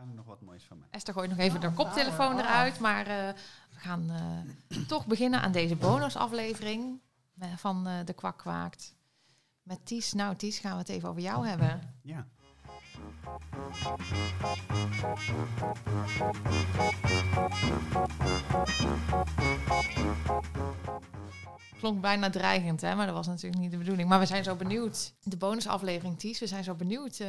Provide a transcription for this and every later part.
gaan er nog wat moois van maken. Esther gooit nog even Oh, haar koptelefoon power. eruit. Maar eh, we gaan eh, toch beginnen aan deze bonusaflevering eh, van eh, De Kwak Kwaakt. Met Ties. Nou, Ties, gaan we het even over jou hebben. Ja. Klonk bijna dreigend, hè? maar dat was natuurlijk niet de bedoeling. Maar we zijn zo benieuwd. De bonusaflevering, Ties, we zijn zo benieuwd eh,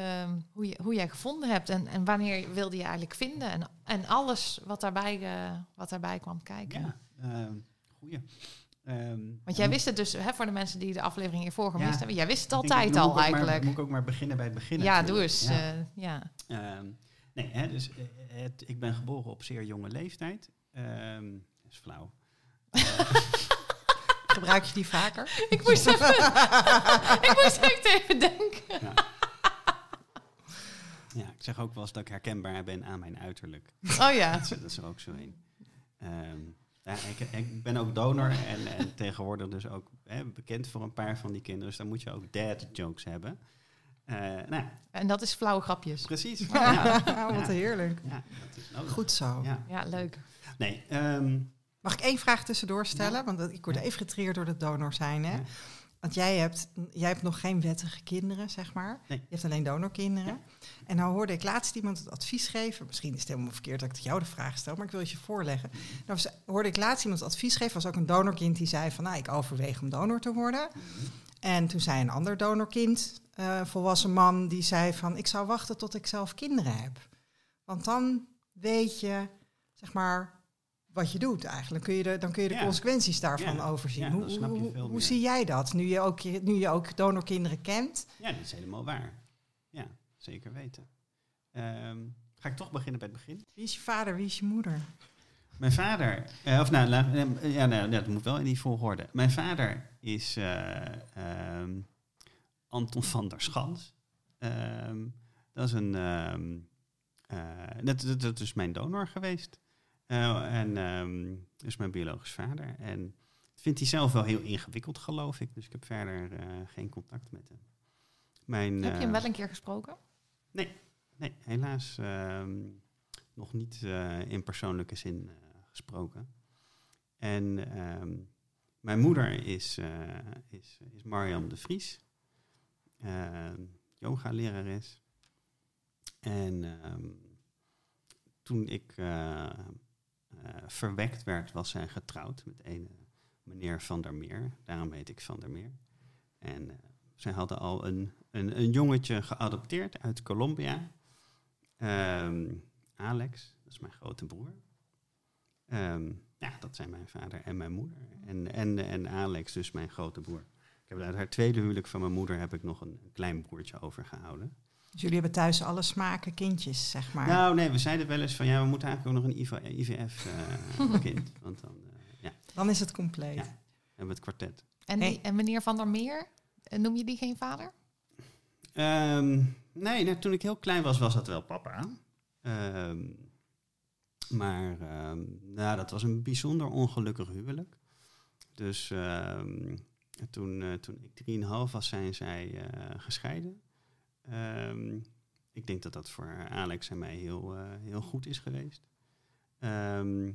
hoe, je, hoe jij gevonden hebt. En, en wanneer wilde je eigenlijk vinden. En, en alles wat daarbij, eh, wat daarbij kwam kijken. Ja, ehm, goeie. Ehm, Want jij wist het dus, hè, voor de mensen die de aflevering hiervoor gemist Ja. hebben. Jij wist het altijd ik al ook maar- eigenlijk. moet ik ook maar beginnen bij het begin ja, natuurlijk. doe eens. Ja. ja. Ehm, nee, hè, dus eh, het, ik ben geboren op zeer jonge leeftijd. Ehm dat is flauw. Gebruik je die vaker? ik, moest even, ik moest echt even denken. Ja. ja, ik zeg ook wel eens dat ik herkenbaar ben aan mijn uiterlijk. Oh ja. Dat is, dat is er ook zo een. Ehm, ja, ik, ik ben ook donor en, en tegenwoordig dus ook hè, bekend voor een paar van die kinderen. Dus dan moet je ook dad jokes hebben. Eh, nou, En dat is flauwe grapjes. precies. Ja, Ja, wat heerlijk. ja, dat is. Goed zo. Ja. Ja, leuk. Nee, ehm, Mag ik één vraag tussendoor stellen? Ja. Want ik word even getriggerd door het donor zijn. Hè? Ja. Want jij hebt, jij hebt nog geen wettige kinderen, zeg maar. Nee. Je hebt alleen donorkinderen. En nou hoorde ik laatst iemand het advies geven. Misschien is het helemaal verkeerd dat ik jou de vraag stel, maar ik wil het je voorleggen. Nou hoorde ik laatst iemand het advies geven. was ook een donorkind die zei van, nou, ik overweeg om donor te worden. En toen zei een ander donorkind, eh volwassen man, die zei van, ik zou wachten tot ik zelf kinderen heb. Want dan weet je, zeg maar, wat je doet eigenlijk. Kun je de, dan kun je de Ja. consequenties daarvan Ja. overzien. Ja, hoe, hoe- zie jij dat, nu je ook, nu je ook donorkinderen kent? ja, dat is helemaal waar. Ja, zeker weten. Ehm, ga ik toch beginnen bij het begin? Wie is je vader, wie is je moeder? Mijn vader, eh, of nou, la- eh, ja, nou, dat moet wel in die volgorde. Mijn vader is eh, ehm, Anton van der Schans. Ehm, dat is een, dat, dat, dat is mijn donor geweest. Eh, en dat is mijn biologisch vader. En dat vindt hij zelf wel heel ingewikkeld, geloof ik. Dus ik heb verder eh, geen contact met hem. Mijn, Heb je hem eh, wel een keer gesproken? Nee, helaas ehm, nog niet in persoonlijke zin gesproken. En ehm, mijn moeder is, is, is Mariam de Vries, yoga-lerares. En toen ik verwekt werd, was zij getrouwd met een meneer Van der Meer. Daarom heet ik Van der Meer. En eh, zij hadden al een, een, een jongetje geadopteerd uit Colombia. Ehm, Alex, dat is mijn grote broer. Ehm, ja, dat zijn mijn vader en mijn moeder. En, en, en Alex, dus mijn grote broer. Ik heb uit haar tweede huwelijk van mijn moeder heb ik nog een klein broertje overgehouden. Dus jullie hebben thuis alle smaken kindjes, zeg maar. Nou, nee, we zeiden wel eens van ja, we moeten eigenlijk ook nog een IVF-kind. want dan eh, ja, Dan is het compleet. Ja. hebben we het kwartet. En, Hey. en meneer Van der Meer, eh, noem je die geen vader? Ehm, nee, nou, toen ik heel klein was, was dat wel papa. Ehm, maar ehm, nou, dat was een bijzonder ongelukkig huwelijk. Dus ehm, toen, eh, toen ik 3,5 was, zijn zij eh, gescheiden. Ehm, ik denk dat dat voor Alex en mij heel, eh, heel goed is geweest. Ehm,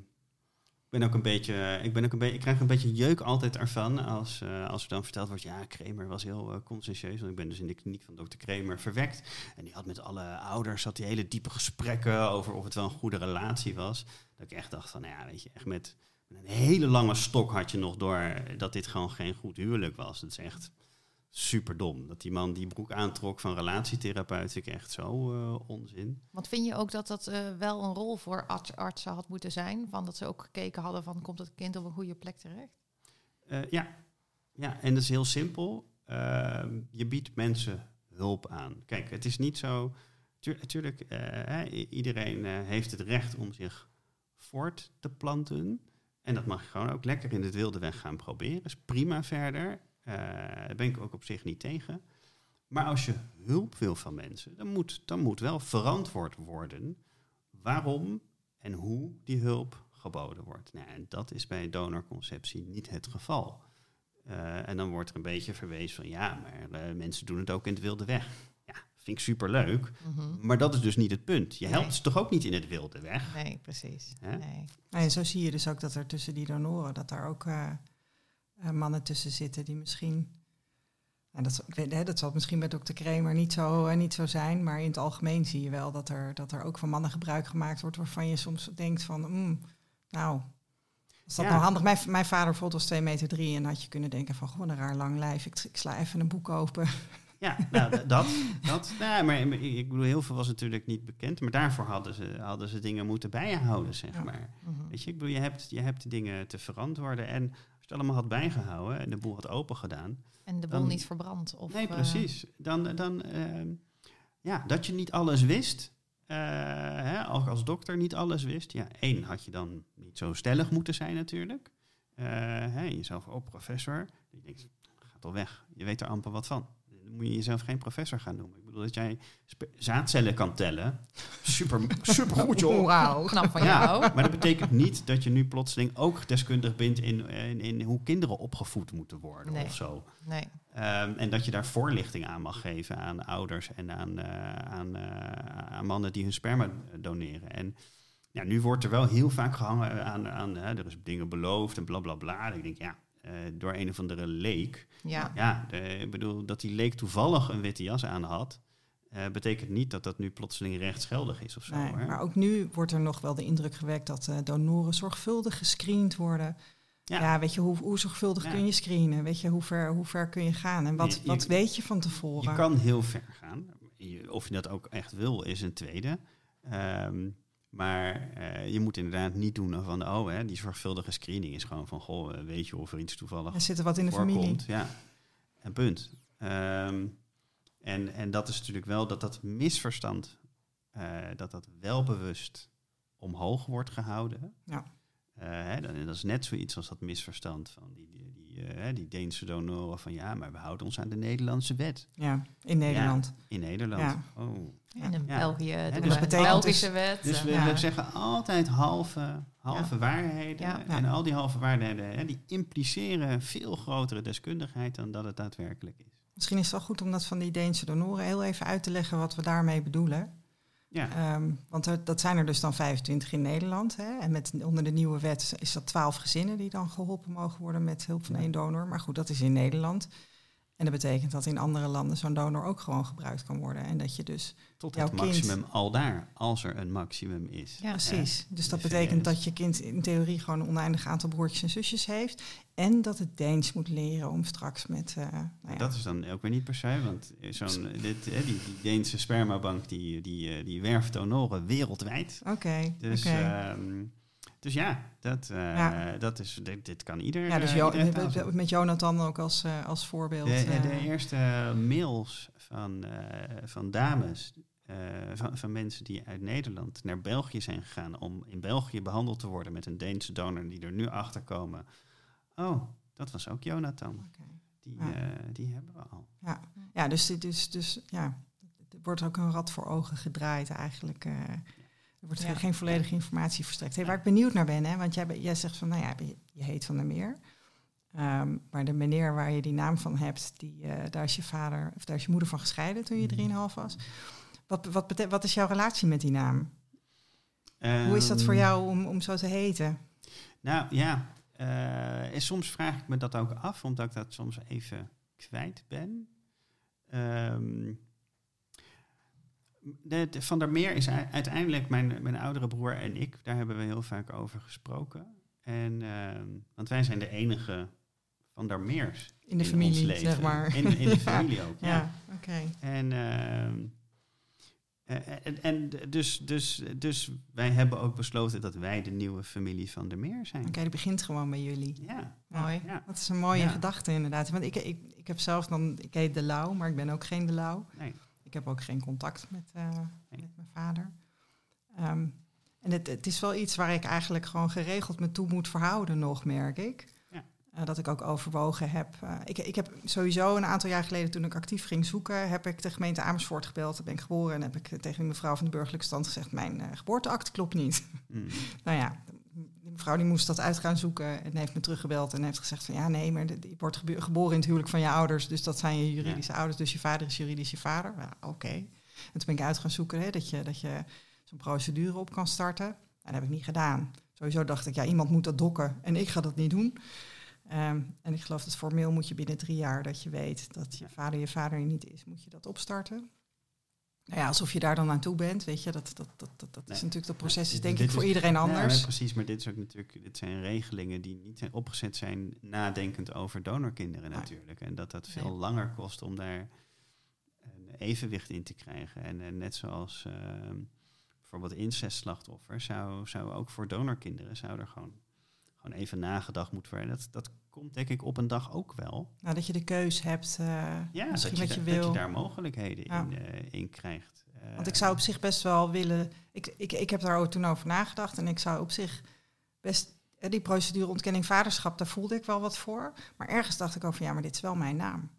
ik ben ook een beetje, ik ben ook een beetje, ik krijg een beetje jeuk altijd ervan als, eh, als er dan verteld wordt, ja, Kramer was heel conscientieus, want ik ben dus in de kliniek van dokter Kramer verwekt. En die had met alle ouders, had die hele diepe gesprekken over of het wel een goede relatie was. Dat ik echt dacht van, nou ja, weet je, echt met, met een hele lange stok had je nog door dat dit gewoon geen goed huwelijk was. Dat is echt super dom. Dat die man die broek aantrok van relatietherapeut, ik echt zo eh, onzin. Want vind je ook dat dat eh, wel een rol voor arts, artsen had moeten zijn? Van dat ze ook gekeken hadden van komt het kind op een goede plek terecht? Eh, ja. ja, en dat is heel simpel. Ehm, je biedt mensen hulp aan. Kijk, het is niet zo. Natuurlijk, iedereen heeft het recht om zich voort te planten. En dat mag je gewoon ook lekker in het wilde weg gaan proberen. Is prima verder. Eh, daar ben ik ook op zich niet tegen. Maar als je hulp wil van mensen, dan moet, dan moet wel verantwoord worden waarom en hoe die hulp geboden wordt. Nou, en dat is bij donorconceptie niet het geval. Eh, en dan wordt er een beetje verwezen van ja, maar eh, mensen doen het ook in het wilde weg. Ja, vind ik superleuk. Mhm. Maar dat is dus niet het punt. Je helpt Nee. ze toch ook niet in het wilde weg. Nee, precies. Nee. En zo zie je dus ook dat er tussen die donoren, dat daar ook eh, eh, mannen tussen zitten die misschien. En dat, ik weet, hè, dat zal misschien bij dokter Kramer niet zo, eh, niet zo zijn, maar in het algemeen zie je wel dat er, dat er ook van mannen gebruik gemaakt wordt waarvan je soms denkt van, mm, nou, is dat Ja. nou handig? Mijn, mijn vader bijvoorbeeld was 2 meter drie en had je kunnen denken van, gewoon een raar lang lijf, ik, ik sla even een boek open. Ja, nou, dat. dat nou, maar ik bedoel, heel veel was natuurlijk niet bekend. Maar daarvoor hadden ze, hadden ze dingen moeten bijhouden, zeg Ja. maar. Mhm. Weet je, ik bedoel, je hebt, je hebt dingen te verantwoorden. En als het allemaal had bijgehouden en de boel had open gedaan. En de Dan- niet verbrand. Of, nee, eh, precies. Dan, dan ehm, ja, dat je niet alles wist. eh, hè, ook als dokter niet alles wist. Ja, één, had je dan niet zo stellig moeten zijn natuurlijk. Eh, hè, jezelf, oh, professor. Je denkt, gaat al weg. Je weet er amper wat van. Moet je jezelf geen professor gaan noemen. Ik bedoel, dat jij zaadcellen kan tellen. Super, super goed, joh. Wauw. knap van Ja, jou. maar dat betekent niet dat je nu plotseling ook deskundig bent in, in, in hoe kinderen opgevoed moeten worden Nee. of zo. Nee. Ehm, en dat je daar voorlichting aan mag geven aan ouders en aan, eh, aan, eh, aan mannen die hun sperma doneren. En ja, nu wordt er wel heel vaak gehangen aan, aan hè, er is dingen beloofd en bla bla bla. En ik denk, ja, eh, door een of andere leek. Ja. Ja, de- ik bedoel, dat die leek toevallig een witte jas aan had, eh, betekent niet dat dat nu plotseling rechtsgeldig is of zo. Nee, hè. maar ook nu wordt er nog wel de indruk gewekt dat eh, donoren zorgvuldig gescreend worden. Ja. Ja, weet je, hoe, hoe zorgvuldig Ja. kun je screenen? Weet je, hoe ver, hoe ver kun je gaan? En wat, Je- je- wat weet je van tevoren? Je kan heel ver gaan. Je- Of je dat ook echt wil, is een tweede. Ehm, maar eh, je moet inderdaad niet doen van, oh, hè, die zorgvuldige screening is gewoon van, goh, eh, weet je of er iets toevallig Er zit er wat in de voorkomt. familie. Ja, en punt. Ehm, en, en dat is natuurlijk wel dat dat misverstand, eh, dat dat wel bewust omhoog wordt gehouden. Ja. Eh, hè, dat is net zoiets als dat misverstand van die, die, eh, die Deense donoren van ja, maar we houden ons aan de Nederlandse wet. Ja, in Nederland. In Nederland. Ja. Oh. En in Ja. België doen dus de Belgische dus- wet. Dus we, Ja. zeggen altijd halve, halve waarheden. Ja. En al die halve waarheden hè, die impliceren veel grotere deskundigheid dan dat het daadwerkelijk is. Misschien is het wel goed om dat van die Deense donoren heel even uit te leggen wat we daarmee bedoelen. Ja, Ehm, want er- dat zijn er dus dan 25 in Nederland. Hè? En met, onder de nieuwe wet is dat 12 gezinnen die dan geholpen mogen worden met hulp van één donor. Maar goed, dat is in Nederland. En dat betekent dat in andere landen zo'n donor ook gewoon gebruikt kan worden. En dat je dus tot jouw het kind- maximum al daar, als er een maximum is. Ja. Precies. Dus dat de betekent VS. dat je kind in theorie gewoon een oneindig aantal broertjes en zusjes heeft. En dat het Deens moet leren om straks met. eh, nou ja, Dat is dan ook weer niet per se, want zo'n, dit, hè, die, die Deense spermabank die, die, eh, die werft donoren wereldwijd. Oké. Dus, ehm, dus ja, dat, eh, Ja. dat is, dit, dit kan ieder. ja, dus eh, Jo- met, Jonathan ook als, eh, als voorbeeld. De, de eerste mails van, van dames, van, van mensen die uit Nederland naar België zijn gegaan om in België behandeld te worden met een Deense donor, die er nu achter komen. Oh, dat was ook Jonathan. Die, Ja. die hebben we al. Ja, ja dus, dit- dus, dus ja, er wordt ook een rad voor ogen gedraaid eigenlijk. Er wordt Ja. geen volledige informatie verstrekt. Hey, waar ik benieuwd naar ben, hè, want jij, zegt van, nou ja, je, heet Van der Meer. Ehm, maar de meneer waar je die naam van hebt, die, eh, daar is je vader of daar is je moeder van gescheiden toen je Mhm. 3,5 was. Wat, wat, bete- wat is jouw relatie met die naam? Hoe is dat voor Ehm, jou om, om zo te heten? Nou ja, eh, en soms vraag ik me dat ook af, omdat ik dat soms even kwijt ben. Ehm, de, de- van der Meer is uiteindelijk mijn, mijn oudere broer en ik, daar hebben we heel vaak over gesproken. En, ehm, want wij zijn de enige van der Meers In de ons familie, leven. zeg maar. In, in de familie ook, ja. Ja, oké. En, ehm, eh, en, en dus, dus, dus wij hebben ook besloten dat wij de nieuwe familie van der Meer zijn. Oké, die begint gewoon bij jullie. Ja. Mooi. ja. Dat is een mooie gedachte inderdaad. Want ik, ik, ik heb zelf dan, ik heet De Lauw, maar ik ben ook geen De Lauw. Nee. Ik heb ook geen contact met, eh, Nee. met mijn vader. Ehm, en het, het is wel iets waar ik eigenlijk gewoon geregeld me toe moet verhouden nog, merk ik. Ja. Eh, dat ik ook overwogen heb. eh, ik, ik heb sowieso een aantal jaar geleden, toen ik actief ging zoeken, heb ik de gemeente Amersfoort gebeld. Daar ben ik geboren en heb ik tegen die mevrouw van de burgerlijke stand gezegd: Mijn geboorteakte klopt niet. Mm. Nou ja, vrouw die moest dat uit gaan zoeken en heeft me teruggebeld en heeft gezegd van ja nee, maar je wordt gebo- geboren in het huwelijk van je ouders, dus dat zijn je juridische ouders, dus je vader is juridisch je vader. Oké. En toen ben ik uit gaan zoeken hè, dat je, dat je zo'n procedure op kan starten. En dat heb ik niet gedaan. Sowieso dacht ik, ja, iemand moet dat dokken en ik ga dat niet doen. Ehm, en ik geloof dat formeel moet je binnen drie jaar dat je weet dat je vader je vader niet is, moet je dat opstarten. Nou ja, alsof je daar dan aan toe bent, weet je, dat, dat, dat, dat, dat Nee. is natuurlijk, dat proces is denk ik voor is- iedereen Ja, anders. nee, precies, maar dit, is ook natuurlijk, dit zijn regelingen die niet zijn opgezet zijn nadenkend over donorkinderen natuurlijk. En dat dat veel Nee. langer kost om daar een evenwicht in te krijgen. En, en net zoals ehm, bijvoorbeeld incestslachtoffers, zou, zou ook voor donorkinderen zou er gewoon, gewoon even nagedacht moeten worden. Dat, dat komt denk ik op een dag ook wel. Nou, dat je de keus hebt, eh, Ja, misschien dat, wat je, je da- dat wil. je daar mogelijkheden Ja. in, eh, in krijgt. Eh, Want ik zou op zich best wel willen. Ik, ik, ik heb daar toen over nagedacht. En ik zou op zich best. eh, Die procedure ontkenning vaderschap, daar voelde ik wel wat voor. Maar ergens dacht ik over, ja, maar dit is wel mijn naam.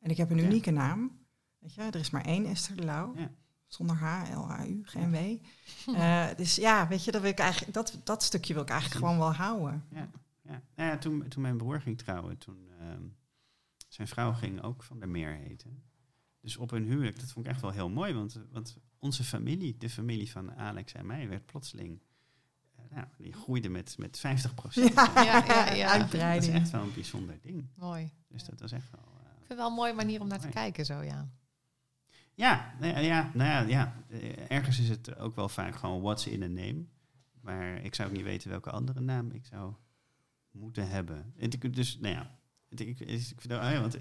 En ik heb een Ja. unieke naam. Weet je, er is maar één Esther de Lauw. Ja. Zonder H, L, A, U, geen W. Eh, dus ja, weet je, dat, wil ik eigenlijk, dat, dat stukje wil ik eigenlijk gewoon wel houden. Ja, ja. Nou ja toen, toen mijn broer ging trouwen, toen ehm, zijn vrouw ging ook van der Meer heten. Dus op hun huwelijk, dat vond ik echt wel heel mooi, want, want onze familie, de familie van Alex en mij, werd plotseling, eh, nou, die groeide met, met 50 procent. Ja, ja, ja. Dat is Uitbreiding. echt wel een bijzonder ding. Mooi. Dus dat was echt wel... eh, Ik vind het wel een mooie manier om naar te kijken zo, ja. Ja, nou ja, ja, nou ja, ja, eh, ergens is het ook wel vaak gewoon what's in a name. Maar ik zou ook niet weten welke andere naam ik zou moeten hebben. En ik, dus, nou ja, ik, ik vind, oh ja, want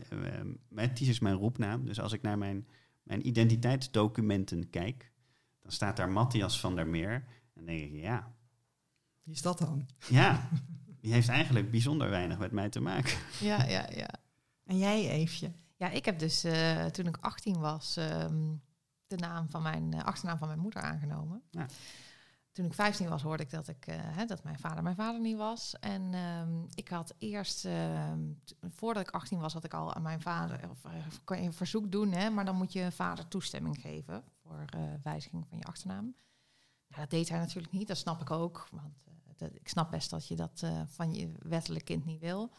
mijn Ties is mijn roepnaam. Dus als ik naar mijn, mijn identiteitsdocumenten kijk, dan staat daar Matthias van der Meer. En dan denk ik, ja, Wie is dat dan? ja, die heeft eigenlijk bijzonder weinig met mij te maken. Ja, ja, ja. En jij, Eefje? Ja, ik heb dus eh, toen ik 18 was ehm, de naam van mijn eh, achternaam van mijn moeder aangenomen. Ja. Toen ik 15 was, hoorde ik dat, ik, eh, hè, dat mijn vader mijn vader niet was. En ehm, ik had eerst, ehm, voordat ik 18 was, had ik al aan mijn vader, of kon je een verzoek doen, hè, maar dan moet je vader toestemming geven voor wijziging van je achternaam. Nou, dat deed hij natuurlijk niet, dat snap ik ook. Want dat, ik snap best dat je dat van je wettelijk kind niet wil.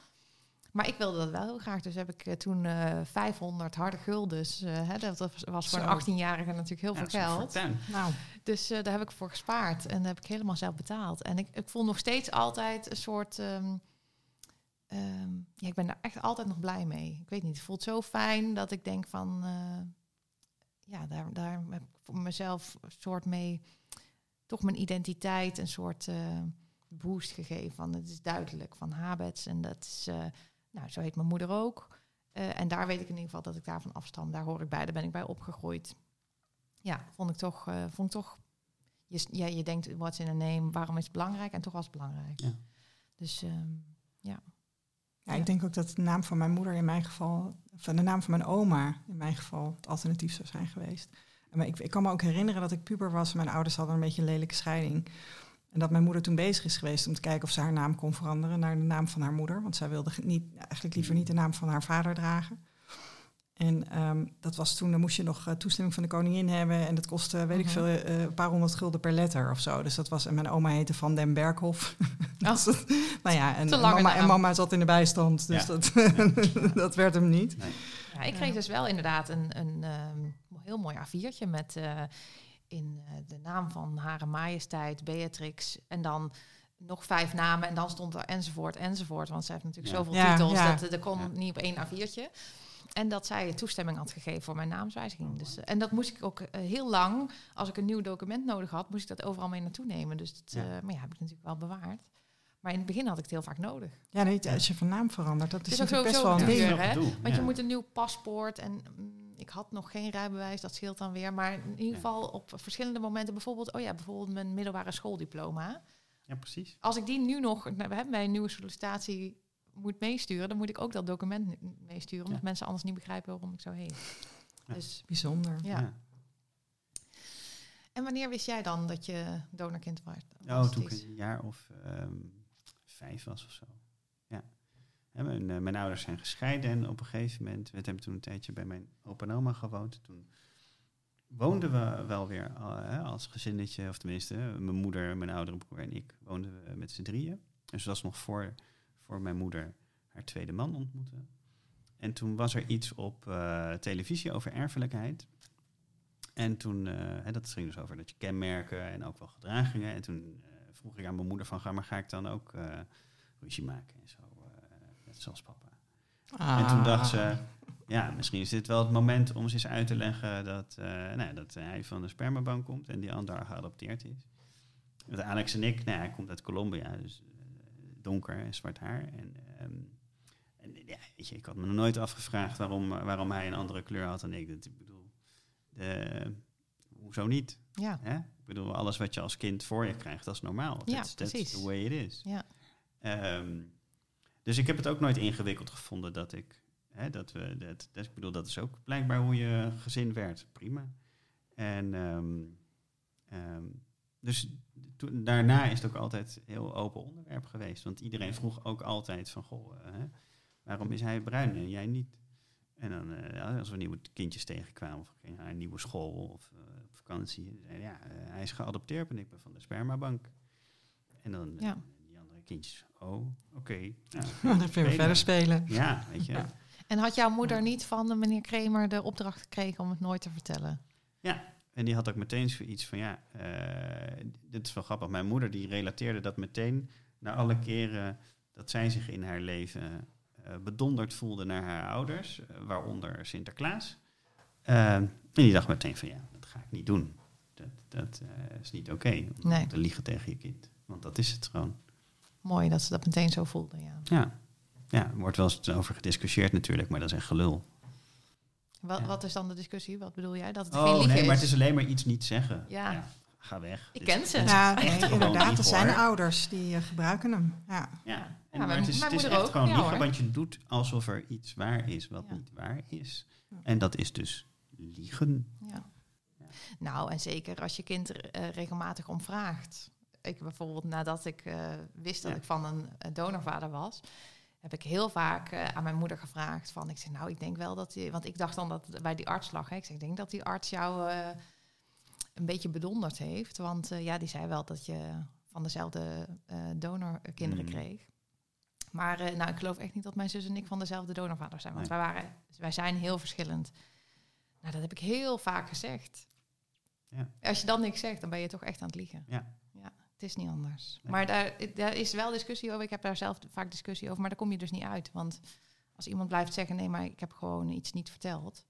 Maar ik wilde dat wel heel graag. Dus heb ik eh, toen eh 500 harde guldens. eh, hè, dat was, voor Zo. een 18-jarige natuurlijk heel Ja, veel geld. Nou, Dus eh, daar heb ik voor gespaard. En dat heb ik helemaal zelf betaald. En ik, ik voel nog steeds altijd een soort... ehm, ehm, ja, ik ben daar echt altijd nog blij mee. Ik weet niet, het voelt zo fijn dat ik denk van... eh, ja, daar, daar heb ik voor mezelf een soort mee... Toch mijn identiteit een soort eh, boost gegeven. Van het is duidelijk van Habets. En dat is... nou, zo heet mijn moeder ook. Eh, en daar weet ik in ieder geval dat ik daarvan afstam. Daar hoor ik bij, daar ben ik bij opgegroeid. Ja, vond ik toch... eh, vond ik toch je, ja, je denkt, what's in a name, waarom is het belangrijk? En toch was het belangrijk. Ja. Dus ehm, Ja, ik denk ook dat de naam van mijn moeder in mijn geval, van de naam van mijn oma in mijn geval, het alternatief zou zijn geweest. Maar ik, ik kan me ook herinneren dat ik puber was en mijn ouders hadden een beetje een lelijke scheiding. En dat mijn moeder toen bezig is geweest om te kijken of ze haar naam kon veranderen naar de naam van haar moeder. Want zij wilde niet, eigenlijk liever niet de naam van haar vader dragen. En ehm, dat was toen, dan moest je nog eh, toestemming van de koningin hebben. En dat kostte, weet ik Mhm. veel, eh, een paar honderd gulden per letter of zo. Dus dat was, en mijn oma heette Van den Berghof. Oh. Dus dat- nou ja, en, mama, en mama zat in de bijstand. Dus Ja. dat, dat werd hem niet. ja, ik kreeg dus wel inderdaad een, een ehm, heel mooi A4'tje met eh, in eh, de naam van Hare Majesteit Beatrix. En dan nog vijf namen en dan stond er enzovoort enzovoort. Want ze heeft natuurlijk Ja. zoveel Ja, titels ja. dat er kon Ja. niet op één A4'tje. En dat zij toestemming had gegeven voor mijn naamswijziging. Dus, eh, en dat moest ik ook eh, heel lang, als ik een nieuw document nodig had, moest ik dat overal mee naartoe nemen. Dus dat, Ja. eh, maar ja, heb ik natuurlijk wel bewaard. Maar in het begin had ik het heel vaak nodig. Ja, nee, als je van naam verandert, dat is, is ook natuurlijk best wel een ding. hè? Want je moet een nieuw paspoort en mm, ik had nog geen rijbewijs, dat scheelt dan weer. Maar in ieder geval op verschillende momenten, bijvoorbeeld, oh ja, bijvoorbeeld mijn middelbare schooldiploma. Ja, precies. Als ik die nu nog nou, we hebben bij een nieuwe sollicitatie moet meesturen, dan moet ik ook dat document meesturen, omdat Ja. mensen anders niet begrijpen waarom ik zo heet. Ja. Dus Bijzonder. ja. En wanneer wist jij dan dat je donorkind was? Oh, toen ik een jaar of ehm, vijf was of zo. En eh, mijn ouders zijn gescheiden en op een gegeven moment... We hebben toen een tijdje bij mijn opa en oma gewoond. Toen woonden we wel weer hè, als gezinnetje, of tenminste, mijn moeder, mijn oudere broer en ik woonden we met z'n drieën. Dus dat was nog voor, voor mijn moeder haar tweede man ontmoette. En toen was er iets op eh, televisie over erfelijkheid. En toen, eh, dat ging dus over dat je kenmerken en ook wel gedragingen. En toen eh, vroeg ik aan mijn moeder van, ga, maar ga ik dan ook eh, ruzie maken en zo, eh, net zoals papa. En toen dacht ze, ja, misschien is dit wel het moment om ze eens uit te leggen dat, eh, nou, dat hij van de spermabank komt en die ander geadopteerd is. Want Alex en ik, nou, hij komt uit Colombia, dus eh, donker en zwart haar. En, ehm, en ja, weet je, ik had me nog nooit afgevraagd waarom, waarom hij een andere kleur had dan ik. Dat, ik bedoel, de, hoezo niet? Ja, Hè? Ik bedoel, alles wat je als kind voor je krijgt, dat is normaal. Ja, That's, that's precies. the way it is. ja. Ehm, dus ik heb het ook nooit ingewikkeld gevonden dat ik, hè, dat we, dat, dat, ik bedoel, dat is ook blijkbaar hoe je gezin werd. Prima. En ehm, ehm, dus daarna is het ook altijd een heel open onderwerp geweest. Want iedereen vroeg ook altijd van, goh, eh, hè, waarom is hij bruin en jij niet? En dan, eh, als we nieuwe kindjes tegenkwamen of gingen naar een nieuwe school of eh, op vakantie, zeiden ja, hij is geadopteerd en ik ben van de spermabank. En dan Ja. Kindjes, oh, oké. Nou, Dan kun je weer verder spelen. Ja, weet je. En had jouw moeder niet van de meneer Kramer de opdracht gekregen om het nooit te vertellen? En die had ook meteen zoiets van, ja, eh, dit is wel grappig. Mijn moeder die relateerde dat meteen naar alle keren dat zij zich in haar leven eh, bedonderd voelde naar haar ouders, eh, waaronder Sinterklaas. En die dacht meteen van, ja, dat ga ik niet doen. Dat, dat eh, is niet oké, om Nee. te liegen tegen je kind. Want dat is het gewoon. Mooi dat ze dat meteen zo voelde, ja. Ja, ja er wordt wel eens over gediscussieerd natuurlijk, maar dat is echt gelul. Wat, Ja. wat is dan de discussie? Wat bedoel jij? Dat het geen Oh nee, maar het is alleen maar iets niet zeggen. Ja. ga weg. Ik ken ze. Ja, nee, inderdaad. Er zijn ouders die eh, gebruiken hem. Ja. Ja, en, Ja, maar het is, het is echt ook. gewoon Ja, liegen, want je doet alsof er iets waar is wat Ja. niet waar is. En dat is dus liegen. Ja. Nou, en zeker als je kind er eh, regelmatig om vraagt. Ik bijvoorbeeld nadat ik eh, wist dat Ja. ik van een donorvader was, heb ik heel vaak eh, aan mijn moeder gevraagd van, ik zeg nou, ik denk wel dat die, want ik dacht dan dat bij die arts lag. Hè. Ik zeg, ik denk dat die arts jou eh, een beetje bedonderd heeft, want ja, die zei wel dat je van dezelfde eh donorkinderen Mhm. kreeg. Maar nou, ik geloof echt niet dat mijn zus en ik van dezelfde donorvader zijn. Want Nee. wij, waren, wij zijn heel verschillend. Nou, dat heb ik heel vaak gezegd. Ja. Als je dan niks zegt, dan ben je toch echt aan het liegen. Ja. Ja het is niet anders. Nee. Maar daar, daar is wel discussie over. Ik heb daar zelf vaak discussie over. Maar daar kom je dus niet uit. Want als iemand blijft zeggen... nee, maar ik heb gewoon iets niet verteld...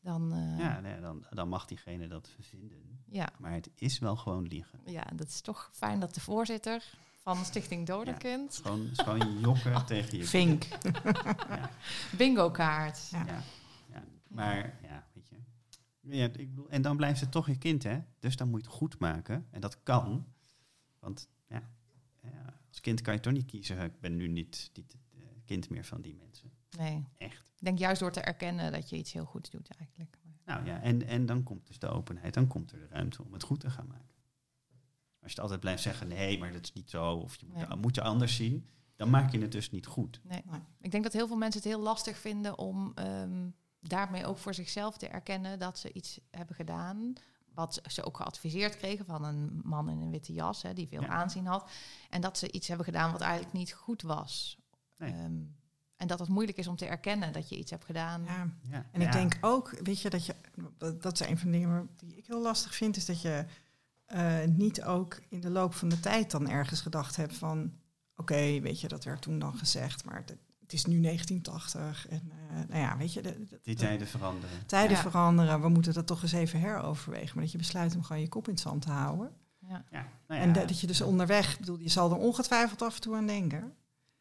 dan... eh, Ja, nee, dan, dan mag diegene dat vinden. ja. Maar het is wel gewoon liegen. ja, en dat is toch fijn dat de voorzitter... van Stichting Donorkind... Gewoon, het is gewoon jokken tegen je Vink. Ja, bingo kaart. Ja. ja, ja. Maar ja, weet je. Ja, ik bedoel, en dan blijft het toch je kind, hè? Dus dan moet je het goed maken. En dat kan. Want ja, als kind kan je toch niet kiezen. Ik ben nu niet, niet het eh, kind meer van die mensen. Nee, Echt. ik denk juist door te erkennen dat je iets heel goeds doet eigenlijk. Nou ja, en, en dan komt dus de openheid, dan komt er de ruimte om het goed te gaan maken. Als je het altijd blijft zeggen, nee, maar dat is niet zo, of je moet, Nee. moet je anders zien, dan maak je het dus niet goed. Nee. Nee. Ik denk dat heel veel mensen het heel lastig vinden om ehm, daarmee ook voor zichzelf te erkennen dat ze iets hebben gedaan. Wat ze ook geadviseerd kregen van een man in een witte jas, hè, die veel Ja. aanzien had. En dat ze iets hebben gedaan wat eigenlijk niet goed was. Nee. Ehm, en dat het moeilijk is om te erkennen dat je iets hebt gedaan. Ja. Ja, En ik ja. denk ook, weet je, dat je, dat dat is een van de dingen die ik heel lastig vind, is dat je eh, niet ook in de loop van de tijd dan ergens gedacht hebt van, oké, weet je, dat werd toen dan gezegd, maar het, het is nu 1980 en eh, nou ja, weet je, de, de- Die de- tijden veranderen. tijden Ja. veranderen, we moeten dat toch eens even heroverwegen, maar dat je besluit om gewoon je kop in het zand te houden. Ja. Ja, nou ja, En dat dat je dus onderweg, bedoel, je zal er ongetwijfeld af en toe aan denken.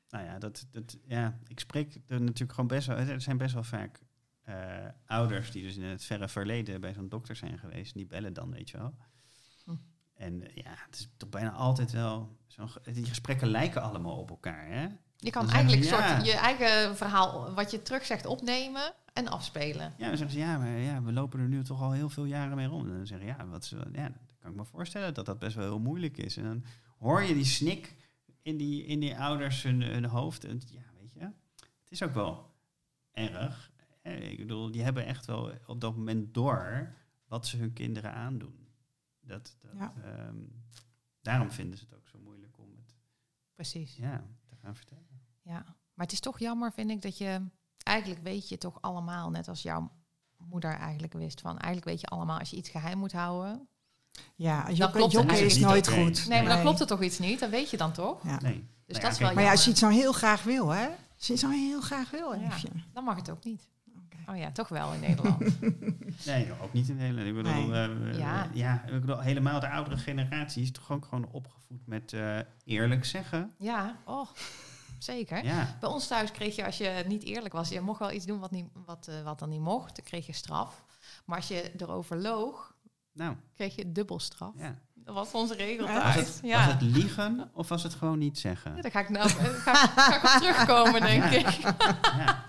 nou ja, dat, dat, ja, ik spreek er natuurlijk gewoon best wel, er zijn best wel vaak eh, ouders die dus in het verre verleden bij zo'n dokter zijn geweest, die bellen dan, weet je wel. Hm. En ja, het is toch bijna altijd wel, zo'n die gesprekken lijken allemaal op elkaar, hè? Je kan eigenlijk ze, soort je eigen verhaal, wat je terugzegt, opnemen en afspelen. Ja, dan zeggen ze, ja, maar ja, we lopen er nu toch al heel veel jaren mee rond. En dan zeggen ja, wat, is- ja, dan kan ik me voorstellen dat dat best wel heel moeilijk is. En dan hoor je die snik in die, in die ouders hun, hun hoofd. En ja, weet je, het is ook wel erg. Ik bedoel, die hebben echt wel op dat moment door wat ze hun kinderen aandoen. Dat, dat, Ja. ehm, daarom vinden ze het ook zo moeilijk om het Precies. ja, gaan vertellen. Ja, maar het is toch jammer, vind ik, dat je eigenlijk weet je toch allemaal, net als jouw moeder eigenlijk wist van, eigenlijk weet je allemaal als je iets geheim moet houden. Ja, klopt jokken, het jokken is nooit goed. Nee, maar dan klopt er toch iets niet, dat weet je dan toch? Ja. Nee. Dus Nou dat ja, is kijk, wel Maar ja, als je iets nou heel graag wil, hè? Als je iets nou heel graag wil, Ja. Dan mag het ook niet. Oh ja, toch wel in Nederland. Nee, ook niet in Nederland. Ik bedoel, Nee. eh, Ja. ja. ik bedoel, helemaal de oudere generatie is toch ook gewoon opgevoed met eh, eerlijk zeggen. ja, oh, zeker. Ja, Bij ons thuis kreeg je, als je niet eerlijk was, je mocht wel iets doen wat, niet, wat, eh, wat dan niet mocht, dan kreeg je straf. Maar als je erover loog, nou, kreeg je dubbel straf. ja. Dat was onze regel Was thuis. Was het, ja. was het liegen of was het gewoon niet zeggen? Ja, daar ga ik, nou, eh, ga, ga ik op terugkomen, denk ik. Ja.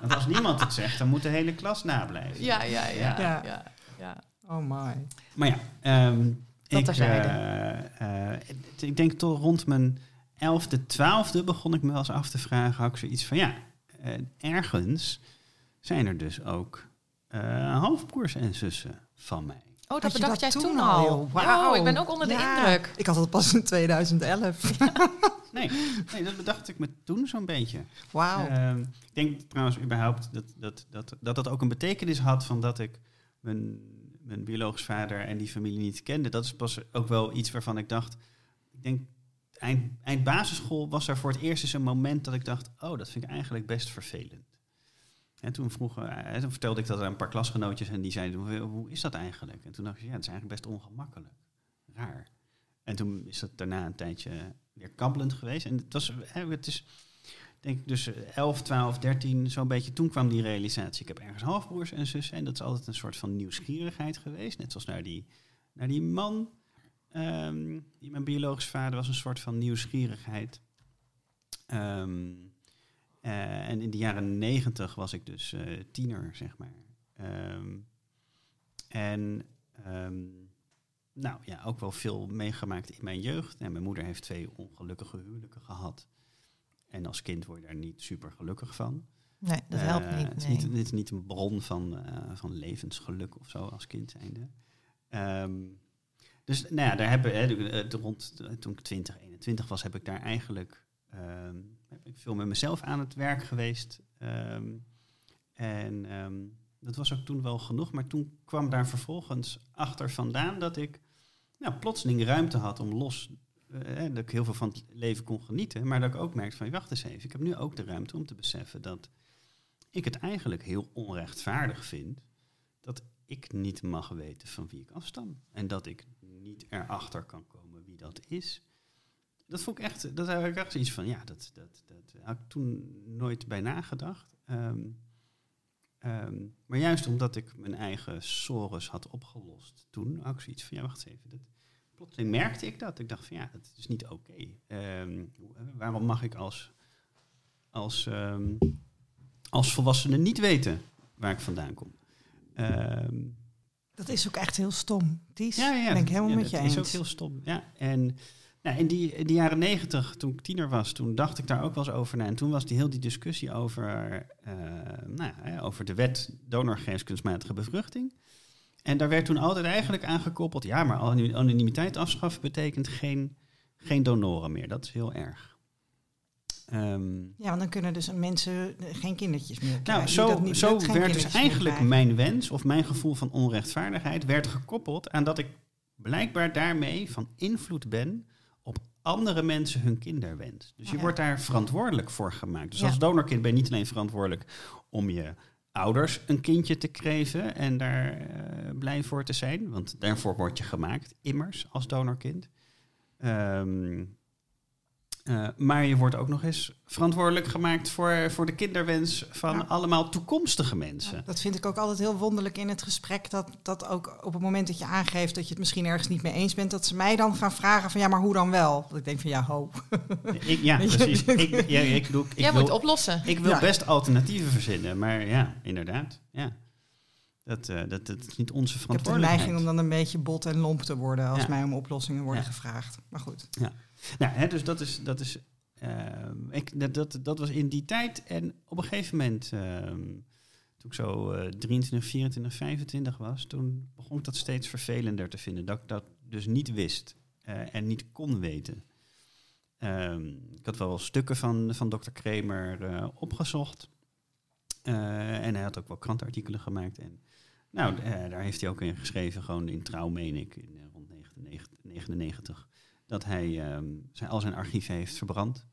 Want als niemand het zegt, dan moet de hele klas nablijven. Ja, ja, ja. Ja. ja. ja, Oh my. Maar ja, ehm, ik, eh, eh, ik denk toch rond mijn elfde, twaalfde begon ik me wel eens af te vragen. Had ik zoiets van, ja, eh, ergens zijn er dus ook eh, halfbroers en zussen van mij. Oh, dat bedacht dat jij toen toen al? Wauw, Wauw. ik ben ook onder de indruk. Ik had het pas in 2011. Nee, nee dat bedacht ik me toen zo'n beetje. Wauw. Ehm, ik denk trouwens überhaupt dat dat, dat, dat dat ook een betekenis had van dat ik mijn, mijn biologisch vader en die familie niet kende. Dat is pas ook wel iets waarvan ik dacht, ik denk eind, eind basisschool was er voor het eerst eens een moment dat ik dacht, oh, dat vind ik eigenlijk best vervelend. En toen, vroeg, eh, toen vertelde ik dat aan een paar klasgenootjes en die zeiden, hoe, is dat eigenlijk? En toen dacht ik, ja, het is eigenlijk best ongemakkelijk. Raar. En toen is dat daarna een tijdje weer kabbelend geweest. En het was, hè, het is, denk ik dus eh, 11, 12, 13, zo'n beetje. Toen kwam die realisatie. Ik heb ergens halfbroers en zussen. En dat is altijd een soort van nieuwsgierigheid geweest. Net zoals naar die, naar die man. ehm, die mijn biologisch vader was, een soort van nieuwsgierigheid. Ehm, eh, en in de jaren negentig was ik dus eh, tiener, zeg maar. Ehm, en ehm, nou ja, ook wel veel meegemaakt in mijn jeugd. En mijn moeder heeft twee ongelukkige huwelijken gehad. En als kind word je daar niet super gelukkig van. Nee, dat helpt Eh, niet. Het is, nee. niet, het is niet een bron van, van levensgeluk of zo als kind zijnde. Ehm, dus nou ja, daar hebben hè, rond toen ik 20, 21 was, heb ik daar eigenlijk ehm, heb ik veel met mezelf aan het werk geweest. Ehm, en ehm, dat was ook toen wel genoeg. Maar toen kwam daar vervolgens achter vandaan dat ik nou, plotseling ruimte had om los. hè, dat ik heel veel van het leven kon genieten. Maar dat ik ook merkte van, wacht eens even. Ik heb nu ook de ruimte om te beseffen dat ik het eigenlijk heel onrechtvaardig vind dat ik niet mag weten van wie ik afstam. En dat ik niet erachter kan komen wie dat is. Dat vond ik echt, dat heb ik echt iets van, ja, dat, dat, dat had ik toen nooit bij nagedacht. Ehm, ehm, maar juist omdat ik mijn eigen sores had opgelost toen, had ik zoiets van, ja, wacht eens even. Dat, plotseling merkte ik dat. Ik dacht van, ja, dat is niet oké. Ehm, waarom mag ik als, als, als volwassene niet weten waar ik vandaan kom? Dat is ook echt heel stom. Ties, ja, ja, ben ik dat- helemaal ja, met je dat eens. is ook heel stom. Ja, en nou, in, die, in die jaren negentig, toen ik tiener was, toen dacht ik daar ook wel eens over na. En toen was die heel die discussie over, eh, nou, ja, over de wet donorgeest kunstmatige bevruchting. En daar werd toen altijd eigenlijk aangekoppeld, ja, maar anonimiteit afschaffen betekent geen, geen donoren meer. Dat is heel erg. Ehm, Ja, want dan kunnen dus mensen geen kindertjes meer krijgen. nou, zo, niet zo werd dus eigenlijk mijn wens of mijn gevoel van onrechtvaardigheid werd gekoppeld aan dat ik blijkbaar daarmee van invloed ben andere mensen hun kinderwens. Dus je Ja. wordt daar verantwoordelijk voor gemaakt. Dus Ja. als donorkind ben je niet alleen verantwoordelijk om je ouders een kindje te kreven en daar eh, blij voor te zijn, want daarvoor word je gemaakt, immers, als donorkind. Ehm, eh, maar je wordt ook nog eens verantwoordelijk gemaakt voor, voor de kinderwens van Ja. allemaal toekomstige mensen. Ja, dat vind ik ook altijd heel wonderlijk in het gesprek. Dat, dat ook op het moment dat je aangeeft dat je het misschien ergens niet mee eens bent, dat ze mij dan gaan vragen van ja, maar hoe dan wel? Dat ik denk van ja, ho. Ik, ja, precies. Ik, ja, ik, bedoel, ik Jij wil, moet oplossen. ik wil Ja. best alternatieven verzinnen, maar ja, inderdaad. Ja. Dat, eh, dat, dat is niet onze Ik heb de verantwoordelijkheid. neiging om dan een beetje bot en lomp te worden als Ja. mij om oplossingen worden Ja. gevraagd. Maar goed. Nou, hè, dus dat is. Dat, is ehm, ik, dat, dat, was in die tijd. En op een gegeven moment. ehm, toen ik zo eh 23, 24, 25 was, toen begon ik dat steeds vervelender te vinden. Dat ik dat dus niet wist eh, en niet kon weten. Ehm, ik had wel stukken van, van Dr. Kramer eh, opgezocht. Eh, en hij had ook wel krantenartikelen gemaakt. En nou, daar heeft hij ook in geschreven, gewoon in Trouw, meen ik, in, rond 1999, dat hij ehm, zijn, al zijn archieven heeft verbrand.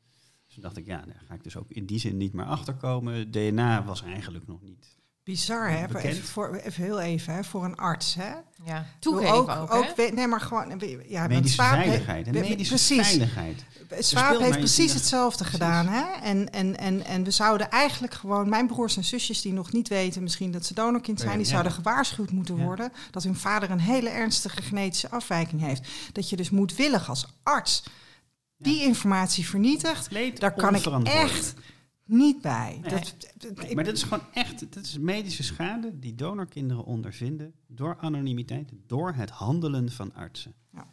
Dus dacht ik, ja, daar ga ik dus ook in die zin niet meer achterkomen. DNA was eigenlijk nog niet. Bizar, hè? Bekend. Even, voor, even heel even, hè? Voor een arts, hè? Ja, toegeven ook, ook, ook, hè? nee, maar gewoon, ja, medische Swaap veiligheid. Medische precies. veiligheid. Swaap speelt heeft precies de- hetzelfde Precies. gedaan. Hè? En, en, en, en we zouden eigenlijk gewoon, mijn broers en zusjes die nog niet weten misschien dat ze donorkind zijn, die ja. zouden gewaarschuwd moeten Ja. worden dat hun vader een hele ernstige genetische afwijking heeft. Dat je dus moedwillig als arts die informatie vernietigt, daar kan ik echt niet bij. Nee. Dat, dat- Nee, ik- maar dat is gewoon echt, dat is medische schade die donorkinderen ondervinden door anonimiteit, door het handelen van artsen. Ja.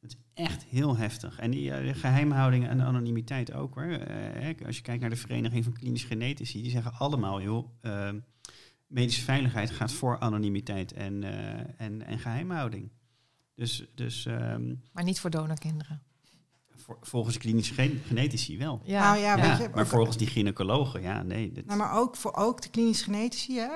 Het is echt heel heftig. En die eh, geheimhouding en anonimiteit ook hoor. Eh, hè, als je kijkt naar de Vereniging van Klinisch Genetici, die zeggen allemaal, joh, eh, medische veiligheid gaat voor anonimiteit en, eh, en, en geheimhouding. Dus, dus ehm, Maar niet voor donorkinderen. Volgens klinische gen- genetici wel. Ja, Nou ja, Ja, weet je, maar ook- volgens die gynaecologen, ja, nee. dit- Nou, maar ook voor ook de klinisch genetici. Hè?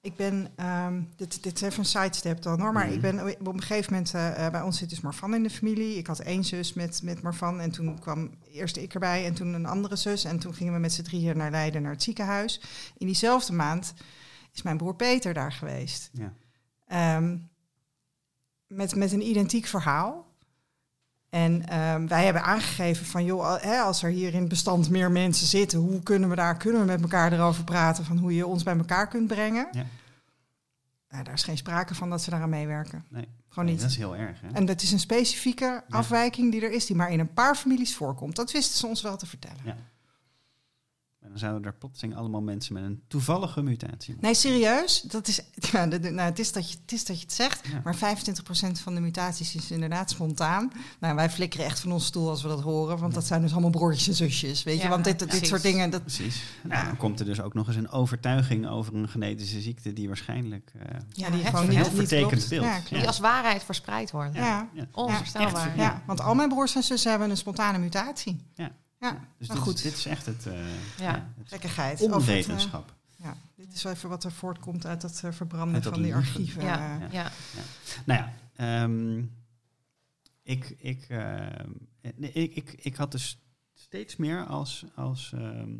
Ik ben, ehm, dit, dit is even een sidestep dan hoor, maar Mhm. ik ben op een gegeven moment, eh, eh, bij ons zit dus Marvan in de familie. Ik had één zus met, met Marvan en toen kwam eerst ik erbij en toen een andere zus. En toen gingen we met z'n drieën naar Leiden, naar het ziekenhuis. In diezelfde maand is mijn broer Peter daar geweest. ja. Ehm, met, met een identiek verhaal. En ehm, wij hebben aangegeven van, joh, als er hier in het bestand meer mensen zitten, hoe kunnen we daar, kunnen we met elkaar erover praten van hoe je ons bij elkaar kunt brengen? Ja. Nou, daar is geen sprake van dat ze daaraan meewerken. Nee. Gewoon Nee, niet. Dat is heel erg, hè? En dat is een specifieke afwijking die er is, die maar in een paar families voorkomt. Dat wisten ze ons wel te vertellen. Ja. En dan zouden er plotseling allemaal mensen met een toevallige mutatie. Nee, serieus? Dat is, ja, nou, het, is dat je, het is dat je het zegt, Ja. maar 25% van de mutaties is inderdaad spontaan. Nou, wij flikkeren echt van onze stoel als we dat horen, want dat zijn dus allemaal broertjes en zusjes. Weet je, want dit, dit precies. soort dingen, dat, Precies. Nou, dan komt er dus ook nog eens een overtuiging over een genetische ziekte die waarschijnlijk... eh, ja, die gewoon niet, Heel niet vertekend beeld. Die als waarheid verspreid wordt. Ja. ja. Onvoorstelbaar. Ja, want al mijn broers en zussen hebben een spontane mutatie. Ja. Ja, Dus maar dit, goed. Is, dit is echt het, eh Ja. het Gekkigheid. Over het, eh, onwetenschap. ja, dit is wel even wat er voortkomt uit dat eh, verbranden Uit dat van die archieven. Ja, eh. Ja. ja. Nou ja, ehm, ik, ik, ehm, nee, ik, ik, ik had dus steeds meer als, als, ehm,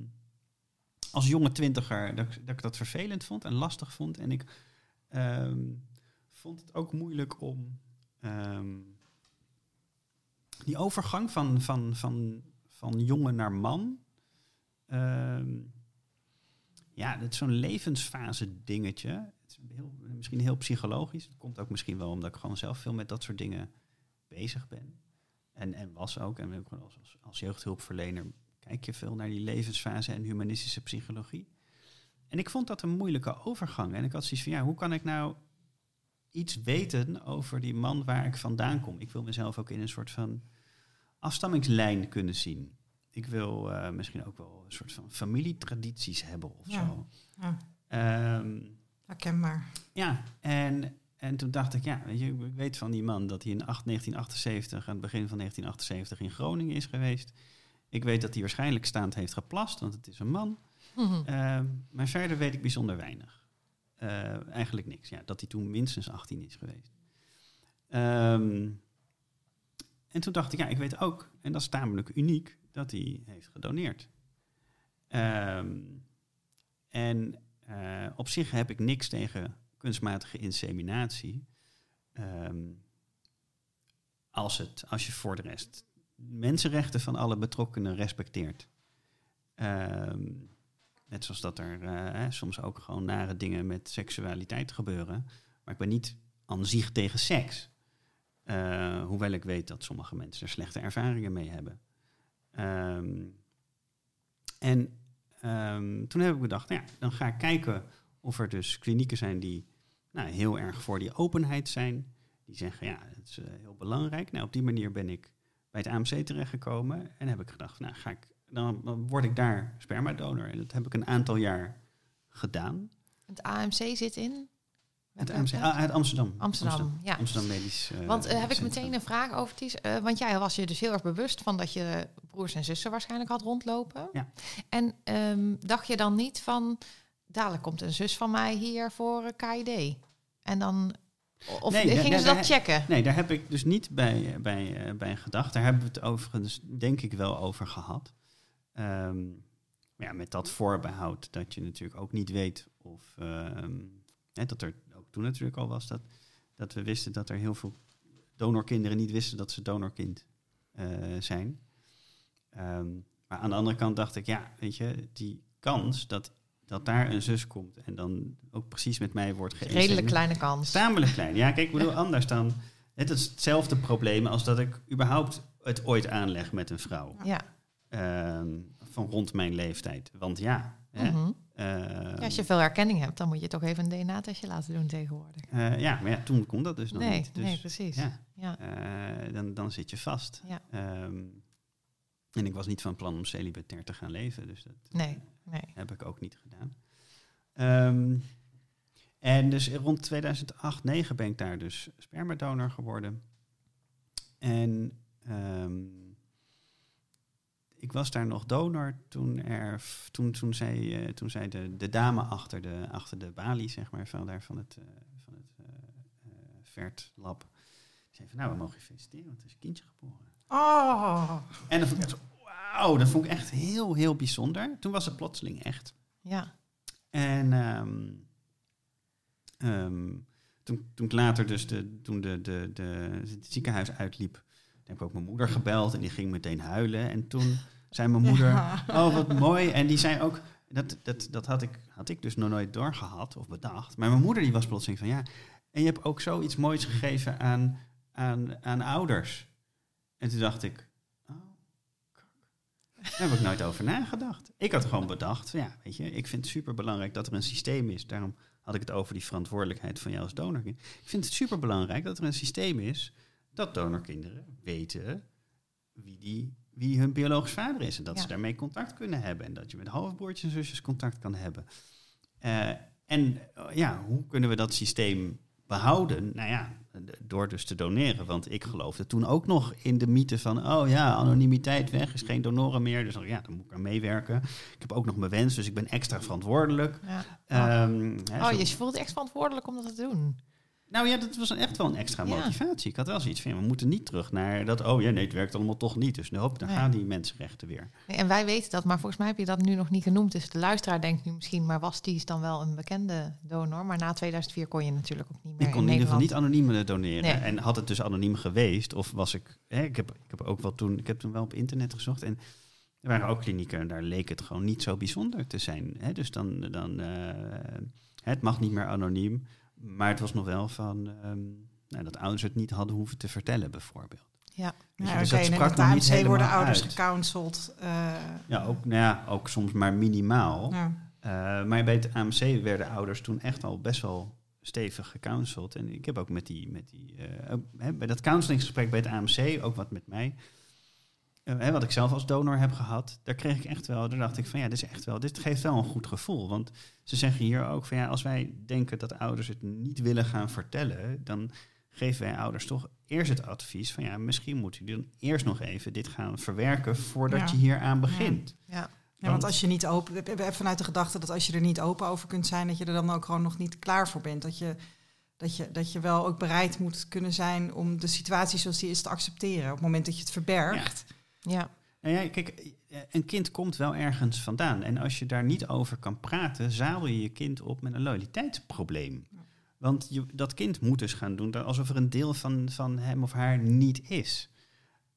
als jonge twintiger dat, ik- dat ik dat vervelend vond en lastig vond. En ik ehm, vond het ook moeilijk om ehm, die overgang van, van, van, van jongen naar man. ehm, ja, dat is zo'n levensfase dingetje. Het is heel, misschien heel psychologisch. Het komt ook misschien wel omdat ik gewoon zelf veel met dat soort dingen bezig ben. En, en was ook. En als, als, als jeugdhulpverlener kijk je veel naar die levensfase en humanistische psychologie. En ik vond dat een moeilijke overgang. En ik had zoiets van, ja, hoe kan ik nou iets weten over die man waar ik vandaan kom? Ik wil mezelf ook in een soort van afstammingslijn kunnen zien. Ik wil eh, misschien ook wel een soort van familietradities hebben of Ja. zo. Ja, Ehm, herkenbaar. ja, en, en toen dacht ik, ja, weet je, ik weet van die man dat hij in 8, 1978, aan het begin van 1978 in Groningen is geweest. Ik weet dat hij waarschijnlijk staand heeft geplast, want het is een man. Mhm. Ehm, maar verder weet ik bijzonder weinig. Eh, eigenlijk niks. Ja, dat hij toen minstens 18 is geweest. Ehm, en toen dacht ik, ja, ik weet ook, en dat is tamelijk uniek, dat hij heeft gedoneerd. Ehm, en eh, op zich heb ik niks tegen kunstmatige inseminatie. Ehm, als, het, als je voor de rest mensenrechten van alle betrokkenen respecteert. Ehm, net zoals dat er eh, hè, soms ook gewoon nare dingen met seksualiteit gebeuren. Maar ik ben niet aan zich tegen seks. Eh, hoewel ik weet dat sommige mensen er slechte ervaringen mee hebben. Ehm, en ehm, toen heb ik bedacht, nou ja, dan ga ik kijken of er dus klinieken zijn die nou, heel erg voor die openheid zijn. Die zeggen, ja, dat is eh, heel belangrijk. Nou, op die manier ben ik bij het AMC terechtgekomen. En heb ik gedacht, nou, ga ik, dan word ik daar spermadonor. En dat heb ik een aantal jaar gedaan. Het AMC zit in? Het AMC, ah, uit Amsterdam. Amsterdam, ja. Amsterdam Medisch. eh, Want eh, heb ik meteen een vraag over Ties. Eh, want jij was je dus heel erg bewust van dat je broers en zussen waarschijnlijk had rondlopen. Ja. En ehm, dacht je dan niet van, dadelijk komt een zus van mij hier voor KID? En dan, of Nee, daar- gingen ze daar- dat checken? Nee, daar heb ik dus niet bij, bij, bij gedacht. Daar hebben we het overigens denk ik wel over gehad. Maar ja, met dat voorbehoud dat je natuurlijk ook niet weet of... ehm, dat er toen natuurlijk al was dat, dat we wisten dat er heel veel donorkinderen niet wisten dat ze donorkind eh, zijn. Ehm, maar aan de andere kant dacht ik, ja, weet je, die kans dat, dat daar een zus komt en dan ook precies met mij wordt geïnsemeerd. Redelijk kleine kans. Tamelijk klein. Ja, kijk, ik bedoel, anders dan... Het is hetzelfde probleem als dat ik überhaupt het ooit aanleg met een vrouw. Ja. Ehm, van rond mijn leeftijd. Want ja... Hè, Mhm. ja, als je veel herkenning hebt, dan moet je toch even een DNA-testje laten doen tegenwoordig. eh, ja, maar ja, toen kon dat dus nog Nee, niet. Dus, nee, precies. Ja, Ja. eh, dan, dan zit je vast. Ja. Ehm, en ik was niet van plan om celibatair te gaan leven. Dus dat Nee, nee. heb ik ook niet gedaan. Ehm, en dus rond 2008, 2009 ben ik daar dus spermadonor geworden. En ehm, ik was daar nog donor toen, er, f- toen, toen zij, eh, toen zij de, de dame achter de, achter de balie, zeg maar, van, daar van het, eh van het eh eh, VERT lab, zei van nou, we mogen je feliciteren, want er is een kindje geboren. Oh, En dat vond ik echt wauw, dat vond ik echt heel, heel bijzonder. Toen was het plotseling echt. Ja. En ehm, ehm, toen, toen ik later dus de, toen de, de, de, het ziekenhuis uitliep, heb ik ook mijn moeder gebeld en die ging meteen huilen. En toen zei mijn moeder, Ja. oh wat mooi. En die zei ook, dat, dat, dat had, ik, had ik dus nog nooit doorgehad of bedacht. Maar mijn moeder die was plotseling van ja, en je hebt ook zoiets moois gegeven aan, aan, aan ouders. En toen dacht ik, oh. Daar heb ik nooit over nagedacht. Ik had gewoon bedacht, ja, weet je, ik vind het super belangrijk dat er een systeem is. Daarom had ik het over die verantwoordelijkheid van jou als donorkind. Ik vind het super belangrijk dat er een systeem is dat donorkinderen weten wie, die, wie hun biologisch vader is. En dat Ja. ze daarmee contact kunnen hebben. En dat je met halfbroertjes en zusjes contact kan hebben. Eh, en eh, ja, hoe kunnen we dat systeem behouden? Nou ja, door dus te doneren. Want ik geloofde toen ook nog in de mythe van... oh ja, anonimiteit weg, is geen donoren meer. Dus dan, ja, dan moet ik aan meewerken. Ik heb ook nog mijn wens, dus ik ben extra verantwoordelijk. ja. Ehm, hè, Oh, zo- je voelt je echt verantwoordelijk om dat te doen. Nou ja, dat was echt wel een extra motivatie. Ik had wel zoiets van, we moeten niet terug naar dat... oh ja, nee, het werkt allemaal toch niet. Dus hop, dan gaan die mensenrechten weer. Nee, en wij weten dat, maar volgens mij heb je dat nu nog niet genoemd. Dus de luisteraar denkt nu misschien, maar was die dan wel een bekende donor? Maar na 2004 kon je natuurlijk ook niet meer Ik kon in, in ieder geval niet anoniem doneren. Nee. En had het dus anoniem geweest, of was ik... Hè, ik, heb, ik heb ook wel toen... Ik heb toen wel op internet gezocht en... Er waren ook klinieken en daar leek het gewoon niet zo bijzonder te zijn. Hè? Dus dan... dan eh, het mag niet meer anoniem. Maar het was nog wel van... ehm, nou, dat ouders het niet hadden hoeven te vertellen, bijvoorbeeld. Ja, Ja, dus dat en sprak met nog de niet AMC worden helemaal ouders uit. gecounseld. eh, Ja, ook, nou ja, ook soms maar minimaal. ja. Eh, maar bij het AMC werden ouders toen echt al best wel stevig gecounseld. En ik heb ook met die, met die eh, bij dat counselinggesprek bij het AMC, ook wat met mij, eh, hè, wat ik zelf als donor heb gehad, daar kreeg ik echt wel, daar dacht ik van ja, dit is echt wel, dit geeft wel een goed gevoel. Want ze zeggen hier ook van ja, als wij denken dat ouders het niet willen gaan vertellen, dan geven wij ouders toch eerst het advies van ja, misschien moet u dan eerst nog even dit gaan verwerken voordat Ja. je hier aan begint. ja. Ja, want als je niet open, we hebben vanuit de gedachte dat als je er niet open over kunt zijn, dat je er dan ook gewoon nog niet klaar voor bent. Dat je, dat je, dat je wel ook bereid moet kunnen zijn om de situatie zoals die is te accepteren. Op het moment dat je het verbergt. ja. Nou ja, kijk, eh, een kind komt wel ergens vandaan. En als je daar niet over kan praten, zadel je je kind op met een loyaliteitsprobleem. Want je, dat kind moet dus gaan doen alsof er een deel van, van hem of haar niet is.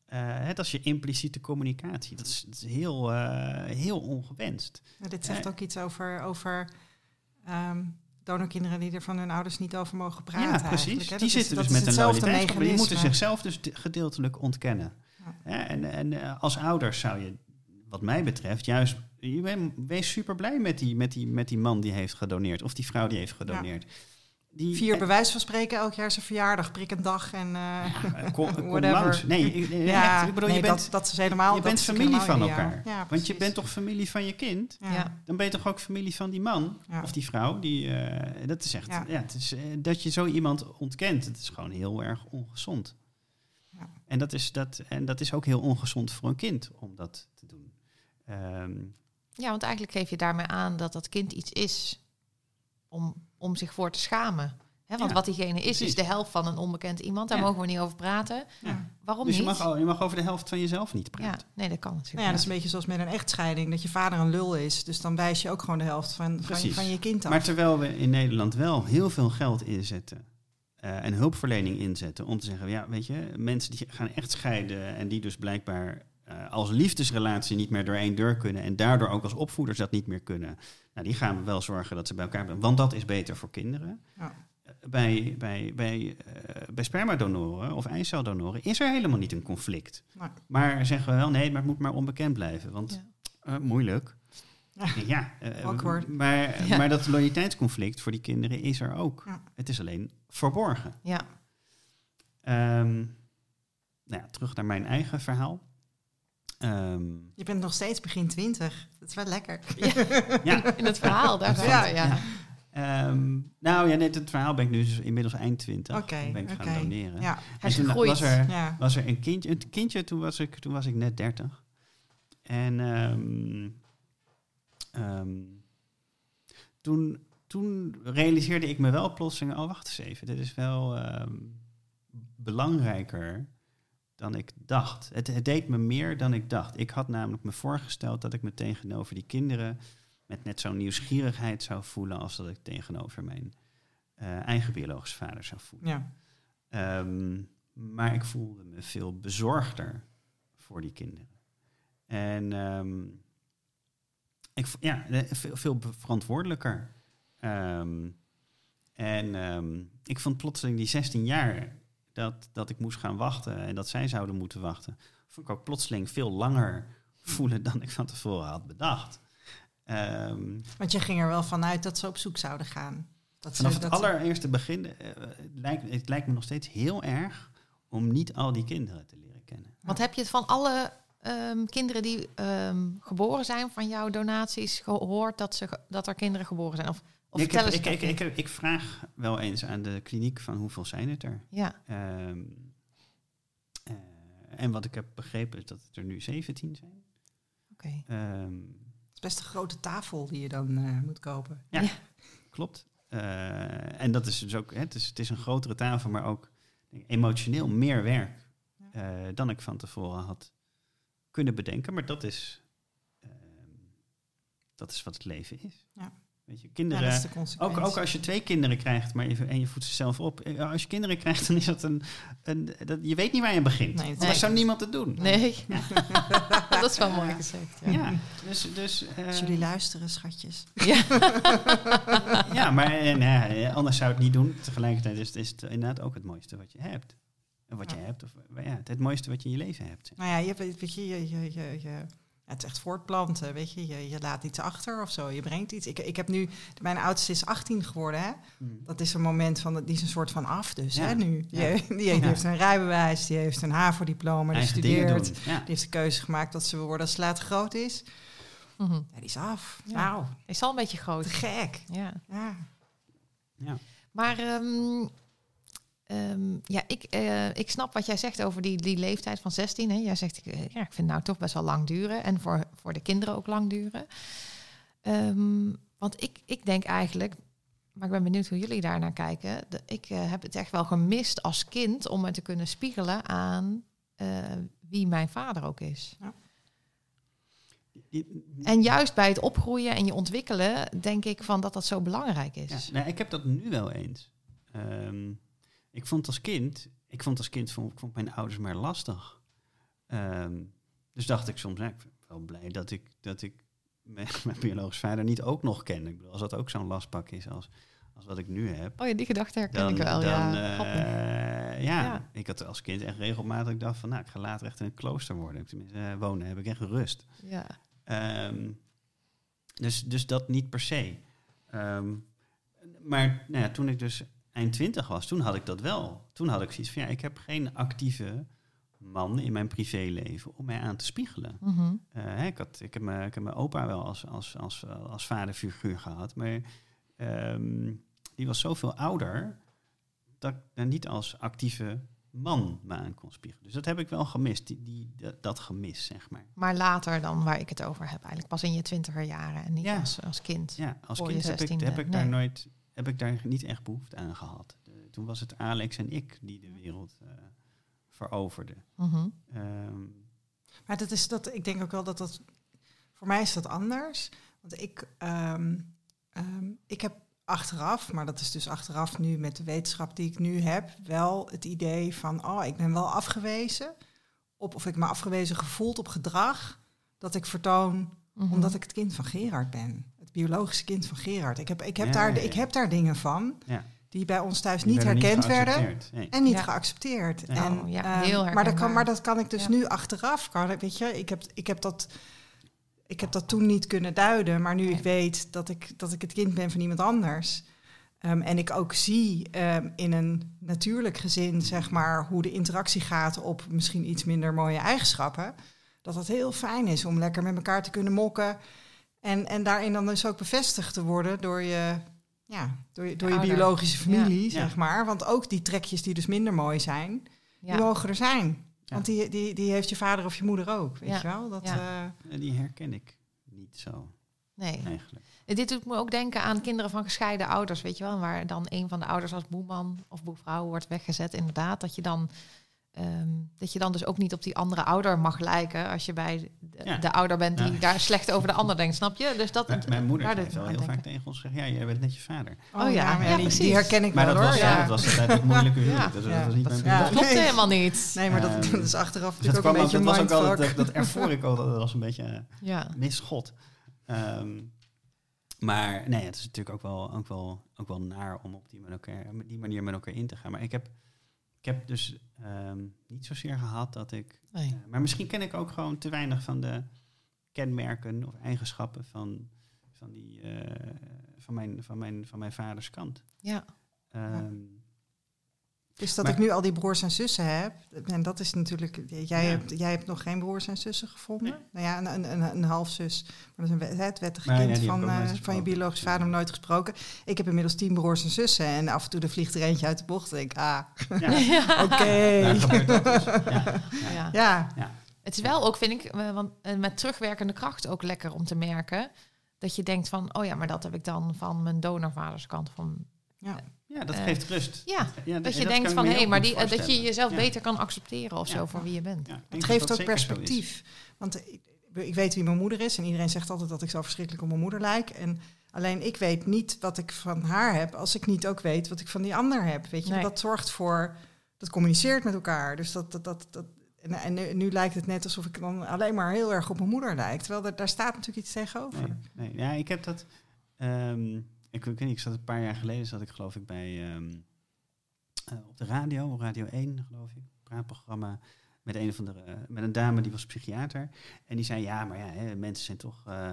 Eh, hè, dat is je impliciete communicatie. Dat is, dat is heel, eh, heel ongewenst. Ja, dit zegt ook iets over, over ehm, donorkinderen die er van hun ouders niet over mogen praten. ja, precies. Die zitten dus met een loyaliteitsprobleem. Die moeten zichzelf dus de- gedeeltelijk ontkennen. Ja. Ja, en en eh, als ouders zou je, wat mij betreft, juist... Je bent, wees super blij met die, met, die, met die man die heeft gedoneerd. Of die vrouw die heeft gedoneerd. die, Vier wijze van spreken elk jaar zijn verjaardag, prik een dag en... eh, eh, kom, langs. Nee, ik, ja, echt, ik bedoel, nee, je bent, dat, dat is helemaal... je bent familie helemaal van elkaar. Ja, want je bent toch familie van je kind? Ja. Ja. Dan ben je toch ook familie van die man Ja. of die vrouw? Die, dat is echt, ja. Ja. het is, dat je zo iemand ontkent, het is gewoon heel erg ongezond. En, dat is dat, en dat is ook heel ongezond voor een kind om dat te doen. Ehm, Ja, want eigenlijk geef je daarmee aan dat dat kind iets is om, om zich voor te schamen. Hè, want Ja, wat diegene is, precies. is de helft van een onbekend iemand. Daar Ja. mogen we niet over praten. ja. Waarom Dus je niet? mag, al- je mag over de helft van jezelf niet ja, praten. nee, dat kan natuurlijk. Nou ja, dat is een beetje zoals met een echtscheiding. Dat je vader een lul is. Dus dan wijs je ook gewoon de helft van, van, je, van je kind af. Maar terwijl we in Nederland wel heel veel geld inzetten eh, en hulpverlening inzetten om te zeggen, ja, weet je, mensen die gaan echt scheiden en die dus blijkbaar eh, als liefdesrelatie niet meer door één deur kunnen en daardoor ook als opvoeders dat niet meer kunnen, nou, die gaan we wel zorgen dat ze bij elkaar blijven, want dat is beter voor kinderen. Ja. Eh, Bij, bij, bij, bij spermadonoren of eiceldonoren is er helemaal niet een conflict. Nee. Maar zeggen we wel, nee, maar het moet maar onbekend blijven, want Ja. moeilijk. Ja. Maar, Ja. maar dat loyaliteitsconflict voor die kinderen is er ook. Ja. Het is alleen verborgen. Ja, Ehm, nou ja, terug naar mijn eigen verhaal. Ehm, Je bent nog steeds begin twintig. Dat is wel lekker. ja, in het verhaal, daar gaan Ja. we. Ja. ehm, nou ja, net het verhaal ben ik nu dus inmiddels eind 20. Oké, ben ik gaan doneren. Ja, Hij En toen gegroeid. was er, ja. was er een kindje, een kindje toen, was ik, toen was ik net 30. En ehm, ehm, toen, toen realiseerde ik me wel plotseling, oh wacht eens even, dit is wel ehm, belangrijker dan ik dacht. Het, het deed me meer dan ik dacht. Ik had namelijk me voorgesteld dat ik me tegenover die kinderen met net zo'n nieuwsgierigheid zou voelen als dat ik tegenover mijn eh, eigen biologische vader zou voelen. ja. Ehm, maar ik voelde me veel bezorgder voor die kinderen. En ehm, ik, ja, eh, veel, veel verantwoordelijker. Ehm, en ehm, ik vond plotseling die 16 jaar dat, dat ik moest gaan wachten en dat zij zouden moeten wachten, vond ik ook plotseling veel langer voelen dan ik van tevoren had bedacht. Ehm, Want je ging er wel vanuit dat ze op zoek zouden gaan. Dat ze- Vanaf het dat allereerste begin, eh, het, lijkt, het lijkt me nog steeds heel erg om niet al die kinderen te leren kennen. Want heb je het van alle kinderen die geboren zijn van jouw donaties gehoord dat, ze, dat er kinderen geboren zijn? Of, of ik, heb, ik, ik, ik, heb- ik vraag wel eens aan de kliniek van hoeveel zijn het er. Ja, Ehm, eh, en wat ik heb begrepen is dat het er nu 17 zijn. oké. Ehm, Het is best een grote tafel die je dan eh, moet kopen. Ja. Ja. klopt. Eh, en dat is dus ook, hè, het, is, het is een grotere tafel, maar ook emotioneel meer werk eh, dan ik van tevoren had kunnen bedenken. Maar dat is, ehm, dat is wat het leven is. Weet je, Ja, kinderen. dat is de ook, consequentie. ook als je twee kinderen krijgt maar je, en je voedt ze zelf op. eh, Als je kinderen krijgt, dan is dat een. een dat, je weet niet waar je begint. Nee, Anders nee. zou niemand het doen. Nee, dat is wel mooi Ja. gezegd. Ja. Ja, dus. dus eh, Als jullie luisteren, schatjes. Ja. ja, maar eh, anders zou het niet doen. Tegelijkertijd is het, is het inderdaad ook het mooiste wat je hebt. En wat je Ja. hebt, of ja, het, het mooiste wat je in je leven hebt. Nou ja, je, hebt- weet je, je, je, je, je- ja, het is echt voortplanten, weet je. je. Je laat iets achter of zo, je brengt iets. Ik, ik heb nu, mijn oudste is 18 geworden, hè. Dat is een moment van, die is een soort van af dus, Ja. hè, nu. Die, Ja. die heeft, Ja. heeft een rijbewijs, die heeft een HAVO-diploma, die studeert. Die heeft de keuze gemaakt dat ze wil worden als ze later groot is. Ja, die is af. Ja. Nou, Is al een beetje te groot. gek. Ja. Ja. Ja. Maar ehm, ehm, ja, ik, eh, ik snap wat jij zegt over die, die leeftijd van 16. Hè. Jij zegt, eh, ja, ik vind het nou toch best wel lang duren. En voor, voor de kinderen ook lang duren. Ehm, want ik, ik denk eigenlijk, maar ik ben benieuwd hoe jullie daarnaar kijken. De, ik eh, heb het echt wel gemist als kind om me te kunnen spiegelen aan eh, wie mijn vader ook is. Die- En juist bij het opgroeien en je ontwikkelen, denk ik van dat dat zo belangrijk is. Ja, nou, ik heb dat nu wel eens. Ehm, ik vond als kind, ik vond als kind vond, ik vond mijn ouders maar lastig. Ehm, dus dacht ik soms, nou, ik ben wel blij dat ik, dat ik mijn, mijn biologisch vader niet ook nog ken. Ik bedoel, als dat ook zo'n lastpak is als, als wat ik nu heb. Oh ja, die gedachte herken Dan, ik wel. dan, ja, eh, ja, Ja. ik had als kind echt regelmatig gedacht van, nou, ik ga later echt in een klooster worden. Tenminste, eh, wonen heb ik echt rust. ja. Ehm, dus, dus dat niet per se. Ehm, maar nou ja, toen ik dus eind twintig was, toen had ik dat wel. Toen had ik zoiets van, ja, ik heb geen actieve man in mijn privéleven om mij aan te spiegelen. Mhm. Eh, ik, had, ik, heb mijn, ik heb mijn opa wel als, als, als, als vaderfiguur gehad, maar ehm, die was zoveel ouder dat ik daar niet als actieve man me aan kon spiegelen. Dus dat heb ik wel gemist, die, die, dat, gemis, zeg maar. Maar later dan waar ik het over heb, eigenlijk pas in je twintiger jaren en niet Ja. als, als kind. Ja, als kind heb ik, 16e, heb ik daar nee. nooit, heb ik daar niet echt behoefte aan gehad. De- toen was het Alex en ik die de wereld eh veroverden. Mhm. Ehm, Maar dat is dat, ik denk ook wel dat dat. Voor mij is dat anders. Want ik, ehm, ehm, ik heb achteraf, maar dat is dus achteraf nu met de wetenschap die ik nu heb, wel het idee van, oh, ik ben wel afgewezen. Op, of ik me afgewezen gevoeld op gedrag dat ik vertoon Mhm. omdat ik het kind van Gerard ben. Het biologische kind van Gerard. Ik heb, ik heb, Ja, daar, ja, ik heb daar dingen van ja, die bij ons thuis die niet herkend werden. Nee. En niet Ja. geaccepteerd. Ja. En, Oh, ja, ehm, heel maar, dat kan, maar dat kan ik dus Ja. nu achteraf. Kan, ik- weet je, ik heb, ik, heb dat, ik heb dat toen niet kunnen duiden. Maar nu ik weet dat ik, dat ik het kind ben van iemand anders. ehm, en ik ook zie ehm, in een natuurlijk gezin, zeg maar, hoe de interactie gaat op misschien iets minder mooie eigenschappen. Dat het heel fijn is om lekker met elkaar te kunnen mokken. En, en daarin dan dus ook bevestigd te worden door je, ja, door je, door je ouder. biologische familie, Ja. zeg maar. Want ook die trekjes die dus minder mooi zijn, ja. die mogen er zijn. Ja. Want die, die, die heeft je vader of je moeder ook, weet Ja. je wel? Dat, Ja. eh, Eh, Die herken ik niet zo, Nee. eigenlijk. Dit doet me ook denken aan kinderen van gescheiden ouders, weet je wel, waar dan een van de ouders als boeman of boevrouw wordt weggezet. Inderdaad, dat je dan ehm, dat je dan dus ook niet op die andere ouder mag lijken als je bij de, Ja. de ouder bent die Ja. daar slecht over de ander denkt, snap je? Dus dat Mijn, mijn moeder heeft wel heel vaak tegen ons gezegd, ja, jij bent net je vader. oh, ja, ja, maar ja, die, precies. die herken ik Maar wel dat hoor. was, ja. dat was het moeilijke huwelijk. Dat, was niet klopt Nee. helemaal niet. Nee, maar dat, dat is achteraf Dus natuurlijk ook kwam een beetje dat was ook al, mindfuck. dat, dat ervoor ik al, dat was een beetje eh, Ja. misgod. Ehm, maar nee, het is natuurlijk ook wel, ook wel, ook wel naar om op die, op die manier met elkaar in te gaan. Maar ik heb, ik heb dus ehm, niet zozeer gehad dat ik... Nee. eh, maar misschien ken ik ook gewoon te weinig van de kenmerken of eigenschappen van, van, die, eh, van, mijn, van, mijn, van mijn vaders kant. Ja. Ehm, Dus dat Maar- ik nu al die broers en zussen heb. En dat is natuurlijk. Jij, Ja. hebt, jij hebt nog geen broers en zussen gevonden. Nou ja, een, een, een, een halfzus. Maar dat is een wet- het wettige Maar kind van, eh, van je gesproken. biologische vader nog nooit gesproken. Ik heb inmiddels tien broers en zussen. En af en toe er vliegt er eentje uit de bocht. En ik, ah, ja, oké. dus. Ja, ja. Ja. Ja, Het is wel ook, vind ik, eh, want eh, met terugwerkende kracht ook lekker om te merken. Dat je denkt van, oh ja, maar dat heb ik dan van mijn donorvaderskant. Van, ja. Ja, dat Eh, geeft rust. ja, Ja, dat je denkt van, hé, heel maar die, eh, dat je jezelf Ja. beter kan accepteren of Ja. zo voor wie je bent. Het dat geeft dat ook perspectief. Want ik, ik weet wie mijn moeder is. En iedereen zegt altijd dat ik zo verschrikkelijk op mijn moeder lijk. En alleen ik weet niet wat ik van haar heb. Als ik niet ook weet wat ik van die ander heb. Weet je, Nee. dat zorgt voor. Dat communiceert met elkaar. Dus dat. dat, dat, dat en, en nu, nu lijkt het net alsof ik dan alleen maar heel erg op mijn moeder lijk. Terwijl er, daar staat natuurlijk iets tegenover. Nee, nee. Ja, ik heb dat. ehm, ik, ik ik zat een paar jaar geleden, zat ik geloof ik bij ehm, eh, op de radio, Radio 1 geloof ik, een praatprogramma met een van de eh, met een dame die was psychiater en die zei ja, maar ja, hè, mensen zijn toch. eh,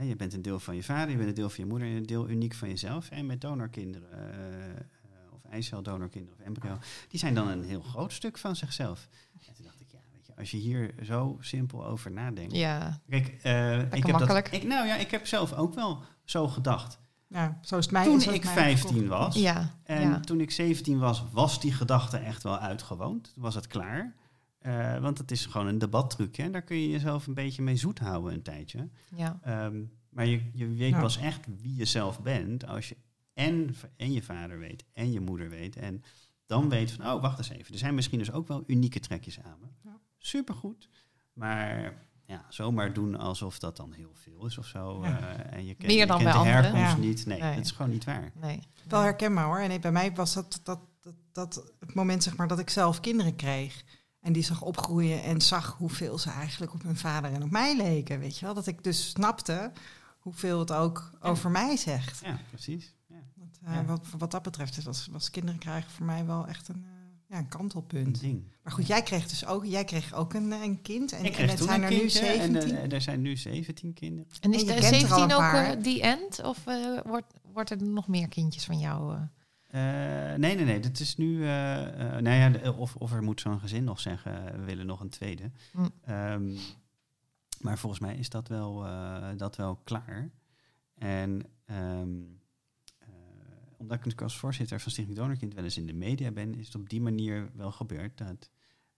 je bent een deel van je vader, je bent een deel van je moeder en een deel uniek van jezelf. En met donorkinderen, of eiceldonorkinderen of embryo, die zijn dan een heel groot stuk van zichzelf. En toen dacht ik, ja, weet je, als je hier zo simpel over nadenkt. Ja, Kijk, ik heb makkelijk. Dat, ik, nou ja, ik heb zelf ook wel zo gedacht. Ja, zo is het mij. toen is ik mij 15 gekocht. was ja, en ja. toen ik 17 was, was die gedachte echt wel uitgewoond. Toen was het klaar. Eh, want het is gewoon een debattruc. Hè? Daar kun je jezelf een beetje mee zoet houden een tijdje. ja. Ehm, maar je, je weet pas echt wie je zelf bent als je en, en je vader weet en je moeder weet. En dan weet van, oh, wacht eens even. Er zijn misschien dus ook wel unieke trekjes aan me. Ja. Supergoed. Maar ja, zomaar doen alsof dat dan heel veel is of zo. Ja. eh, en je, ken, Meer je dan kent bij de anderen. herkomst Ja. niet. Nee, Nee. dat is gewoon niet waar. Nee. Wel herkenbaar hoor. En nee, bij mij was dat, dat, dat, dat het moment zeg maar, dat ik zelf kinderen kreeg. En die zag opgroeien en zag hoeveel ze eigenlijk op hun vader en op mij leken. Weet je wel? Dat ik dus snapte hoeveel het ook Ja. over mij zegt. Ja, precies. Ja. Eh, Ja. wat, wat dat betreft was, was kinderen krijgen voor mij wel echt een, ja, een Een kantelpunt. ding. Maar goed, jij kreeg dus ook, jij kreeg ook een, eh, een kind. En, ik en het toen zijn een er nu kindje en 17. eh, er zijn nu 17 kinderen. En is En je de kent er al 17 een ook hè? die end? Of eh, wordt, wordt er nog meer kindjes van jou? eh? Eh, nee, nee, nee. Dit is nu. eh, eh, nou ja, de- of, of er moet zo'n gezin nog zeggen: we willen nog een tweede. Hm. Ehm, maar volgens mij is dat wel, eh, dat wel klaar. En ehm, eh, omdat ik als voorzitter van Stichting Donorkind wel eens in de media ben, is het op die manier wel gebeurd dat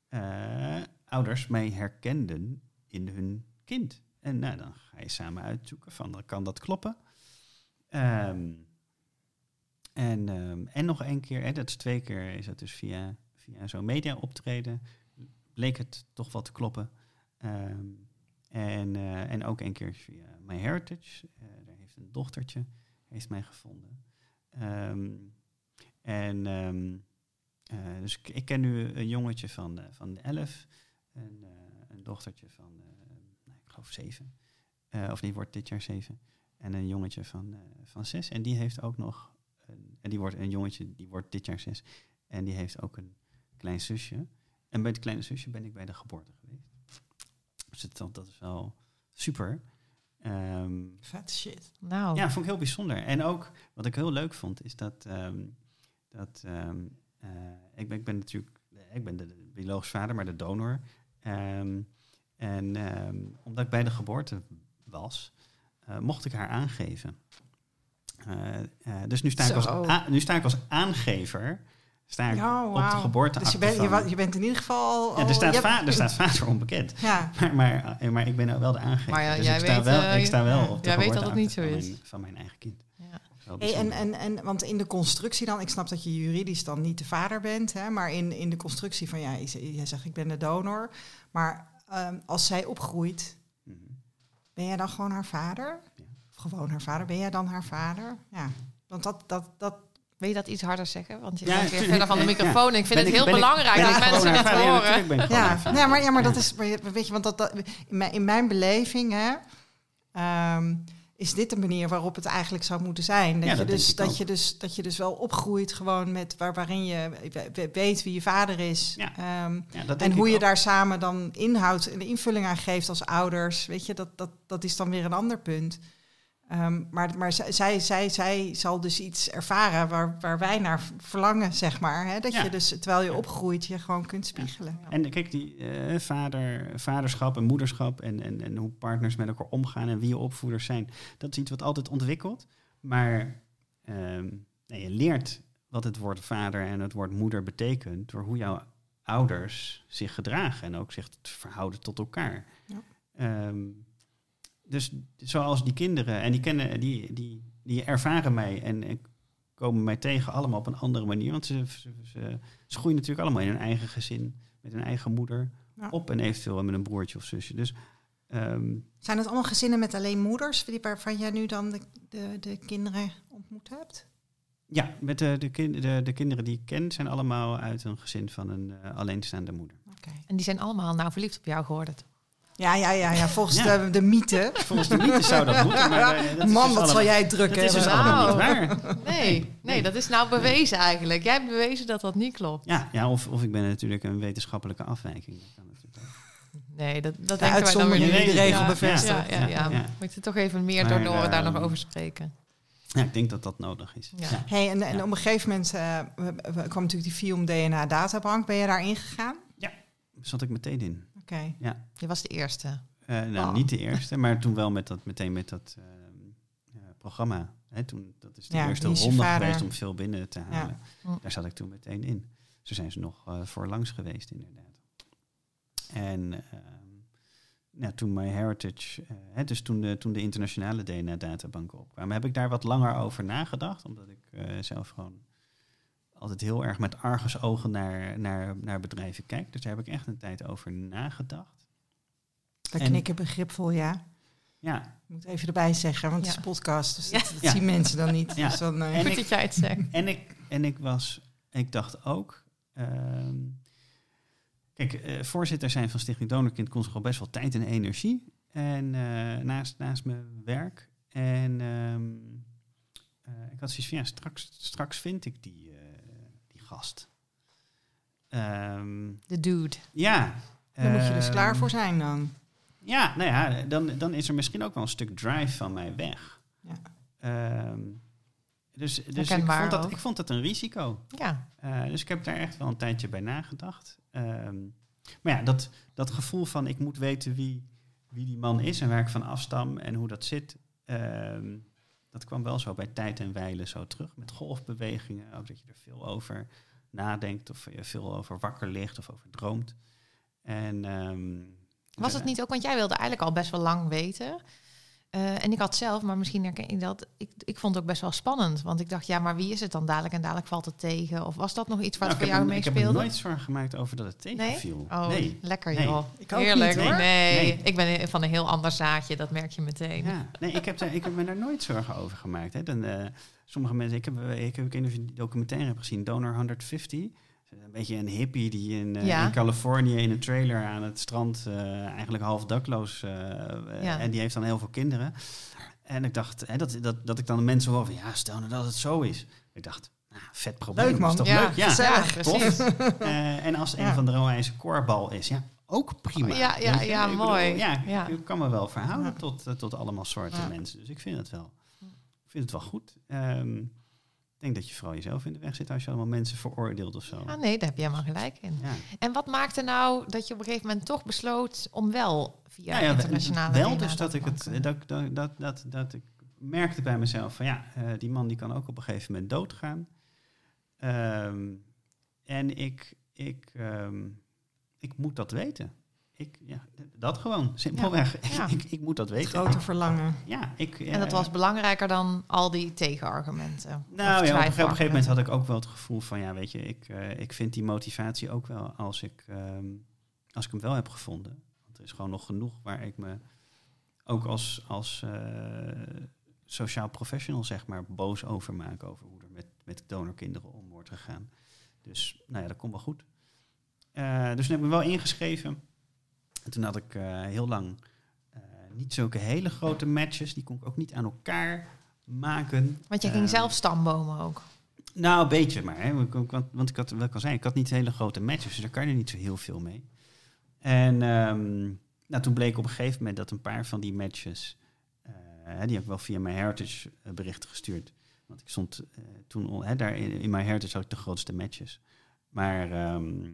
eh, ouders mij herkenden in hun kind. En nou, dan ga je samen uitzoeken van, kan dat kloppen? Ehm, en, ehm, en nog één keer, dat is twee keer, is dat dus via, via zo'n media optreden, bleek het toch wat te kloppen. Ehm, en, eh, en ook één keer via MyHeritage, eh daar heeft een dochtertje, heeft mij gevonden. Ehm, en ehm, eh, dus ik, ken nu een jongetje van, eh, van 11, en, eh, een dochtertje van, nou, ik geloof zeven. Of die wordt dit jaar zeven. En een jongetje van, van zes. En die heeft ook nog, een, en die wordt een jongetje, die wordt dit jaar zes. En die heeft ook een klein zusje. En bij het kleine zusje ben ik bij de geboorte geweest. Dus dat, dat is wel super. Ehm, Vet shit. Nou, ja, vond ik heel bijzonder. En ook wat ik heel leuk vond, is dat, ehm, dat ehm, eh, ik, ben, ik ben natuurlijk, ik ben de, de biologisch vader, maar de donor. En omdat ik bij de geboorte was, eh, mocht ik haar aangeven. Eh, eh, dus nu sta, ik als, nu sta ik als aangever sta ik Ja, op de geboorte. Dus je bent, je, bent in ieder geval al... ja, er, staat je hebt- va- er staat vader onbekend. Ja, Maar, maar, eh, maar ik ben wel de aangever. Maar ja, dus jij ik sta weet, wel, eh, ik sta wel ja. op de Jij weet dat het niet zo van is. Mijn, van mijn eigen kind. Hey, en, en, en, want in de constructie dan, ik snap dat je juridisch dan niet de vader bent, hè, maar in, in de constructie van, ja, jij zegt ik ben de donor, maar ehm, als zij opgroeit, Mhm. ben jij dan gewoon haar vader? Ja. Of gewoon haar vader, ben jij dan haar vader? Ja, want dat, dat, dat Wil je dat iets harder zeggen? Want je Ja, bent weer verder van de Ja. microfoon. Ik vind Ben het heel ik- belangrijk dat mensen het? Ja, horen. ja, nee, maar, ja, maar dat is, weet je, want dat, dat, in, mijn, in mijn beleving hè, ehm, is dit de manier waarop het eigenlijk zou moeten zijn. Dat, je, dus, dat, je, dus, dat je dus wel opgroeit gewoon met waar, waarin je we- we- weet wie je vader is. Ehm, en hoe je ook. daar samen dan inhoud en invulling aan geeft als ouders, weet je, dat, dat, dat is dan weer een ander punt. Ehm, maar maar zij, zij, zij, zij zal dus iets ervaren waar, waar wij naar verlangen, zeg maar. Hè? Dat Ja. je dus, terwijl je opgroeit, je gewoon kunt spiegelen. En kijk, die eh, vader, vaderschap en moederschap en, en, en hoe partners met elkaar omgaan en wie je opvoeders zijn, dat is iets wat altijd ontwikkelt. Maar ehm, nee, je leert wat het woord vader en het woord moeder betekent door hoe jouw ouders zich gedragen en ook zich verhouden tot elkaar. Ja. Ehm, dus zoals die kinderen, en die, kennen, die, die, die ervaren mij en, en komen mij tegen allemaal op een andere manier. Want ze, ze, ze, ze groeien natuurlijk allemaal in hun eigen gezin, met hun eigen moeder Ja. op en eventueel met een broertje of zusje. Dus ehm, Zijn het allemaal gezinnen met alleen moeders, die- waarvan jij nu dan de, de, de kinderen ontmoet hebt? ja, met de, de, kin- de, de kinderen die ik ken zijn allemaal uit een gezin van een eh, alleenstaande moeder. Oké. En die zijn allemaal nou verliefd op jou geworden. Ja, ja, ja, ja, volgens Ja. De, de mythe. Volgens de mythe zou dat moeten, maar eh, dat Man, dus wat allemaal- zal jij drukken Dat is dus allemaal Nou. niet waar. Nee, nee, dat is nou bewezen eigenlijk. Jij hebt bewezen dat dat niet klopt. Ja, ja of, of ik ben natuurlijk een wetenschappelijke afwijking. Dat kan natuurlijk ook. Nee, dat, dat De denken wij dan weer uitzondering niet. die de regel ja, bevestigt. Ja, ja, ja. Ja. Moet je toch even meer Maar, door Noren daar nog ehm, over spreken. Ja, ik denk dat dat nodig is. Ja. Ja. Hey, en, en Ja. op een gegeven moment eh, kwam natuurlijk die Fium DNA databank. Ben je daar ingegaan? Zat ik meteen in. Oké. Je was de eerste. Eh, nou, Oh. niet de eerste, maar toen wel met dat, meteen met dat ehm, eh, programma. Hè, toen, dat is de Ja, eerste ronde vader. geweest om veel binnen te halen. Hm. Daar zat ik toen meteen in. Zo zijn ze nog eh voor langs geweest, inderdaad. En ehm, nou, toen My Heritage, eh, hè, dus toen de, toen de internationale DNA-databanken opkwamen, heb ik daar wat langer over nagedacht. Omdat ik eh, zelf gewoon altijd heel erg met argusogen naar, naar, naar bedrijven kijk. Dus daar heb ik echt een tijd over nagedacht. Dat En- knikken begripvol, ja. Ja, Ik moet even erbij zeggen, want het is een podcast, dus Ja. dat, dat Ja. zien mensen dan niet. Ja. Dus dan, eh, En Goed ik- dat jij het zegt. En ik, en ik was, ik dacht ook. ehm, kijk, eh, voorzitter zijn van Stichting Donorkind kost gewoon best wel tijd en energie. En eh, naast, naast mijn werk. En ehm, eh, ik had zoiets van ja, straks, straks vind ik die, die gast. Ehm, De dude. ja. daar moet je dus ehm, klaar voor zijn dan. Ja, nou ja, dan, dan is er misschien ook wel een stuk drive van mij weg. Ja. Ehm, Dus, dus ik, vond dat, ook. ik vond dat een risico. Ja, Eh, dus ik heb daar echt wel een tijdje bij nagedacht. Ehm, maar ja, dat, dat gevoel van ik moet weten wie, wie die man is en waar ik van afstam en hoe dat zit. ehm, dat kwam wel zo bij tijd en wijle zo terug. Met golfbewegingen, ook dat je er veel over nadenkt of je veel over wakker ligt of over droomt. En, ehm, Was het niet ook, want jij wilde eigenlijk al best wel lang weten. Eh, en ik had zelf, maar misschien herken je dat, ik, ik vond het ook best wel spannend. Want ik dacht, ja, maar wie is het dan dadelijk? En dadelijk valt het tegen. Of was dat nog iets wat Nou, voor ik jou heb, me- ik heb me meespeelde? nooit zorgen gemaakt over dat het tegenviel. Oh, Nee. lekker Nee. joh. Ik ook Heerlijk. niet, hoor. Nee. Nee. ik ben van een heel ander zaadje, dat merk je meteen. Ja, nee, ik heb, daar, ik heb me daar nooit zorgen over gemaakt. Hè. Dan, eh, sommige mensen, ik heb, ik heb ik die documentaire gezien, Donor 150. Een beetje een hippie die in, eh, Ja. in Californië in een trailer aan het strand eh, eigenlijk half dakloos. eh, Ja. En die heeft dan heel veel kinderen. En ik dacht hè, dat, dat, dat ik dan de mensen hoor van ja, stel nou dat het zo is. Ik dacht, nou, vet probleem. Leuk, man. Is toch Ja, leuk? Ja, gezellig. Tof. en als een van de Rowijze koorbal is, ja, ook prima. Ja, ja, ja, Ik bedoel, mooi. ja, Ja. ik kan me wel verhouden tot, tot allemaal soorten mensen. Dus ik vind het wel, ik vind het wel goed. Ehm, denk dat je vooral jezelf in de weg zit als je allemaal mensen veroordeelt of zo. Ah, nee, daar heb je helemaal gelijk in. Ja. En wat maakte nou dat je op een gegeven moment toch besloot om wel via ja, internationale wel dus dat ik het dat, dat, dat, dat, dat ik merkte bij mezelf van ja, eh, die man die kan ook op een gegeven moment doodgaan. Ehm, en ik, ik, ehm, ik moet dat weten. Ik, ja, dat gewoon, simpelweg. Ja. ik, ik moet dat weten. Grote verlangen. Ja, ik, En dat eh, was belangrijker dan al die tegenargumenten. Nou ja, op een, gegeven- moment had ik ook wel het gevoel van, ja, weet je, ik, eh, ik vind die motivatie ook wel als ik, ehm, als ik hem wel heb gevonden. Want er is gewoon nog genoeg waar ik me ook als, als eh, sociaal professional, zeg maar, boos over maak. Over hoe er met, met donorkinderen om wordt gegaan. Dus, nou ja, dat komt wel goed. Dus toen heb ik me wel ingeschreven. En toen had ik eh, heel lang eh, niet zulke hele grote matches. Die kon ik ook niet aan elkaar maken. Want je ging Eh, zelf stambomen ook. nou, een beetje maar. Hè. Want, ik- want, ik had, ik al zei, ik had niet hele grote matches, dus daar kan je niet zo heel veel mee. En ehm, nou, toen bleek op een gegeven moment dat een paar van die matches, eh, die heb ik wel via mijn Heritage berichten gestuurd. Want ik stond toen, hè, daar in, in mijn Heritage had ik de grootste matches. Maar ehm,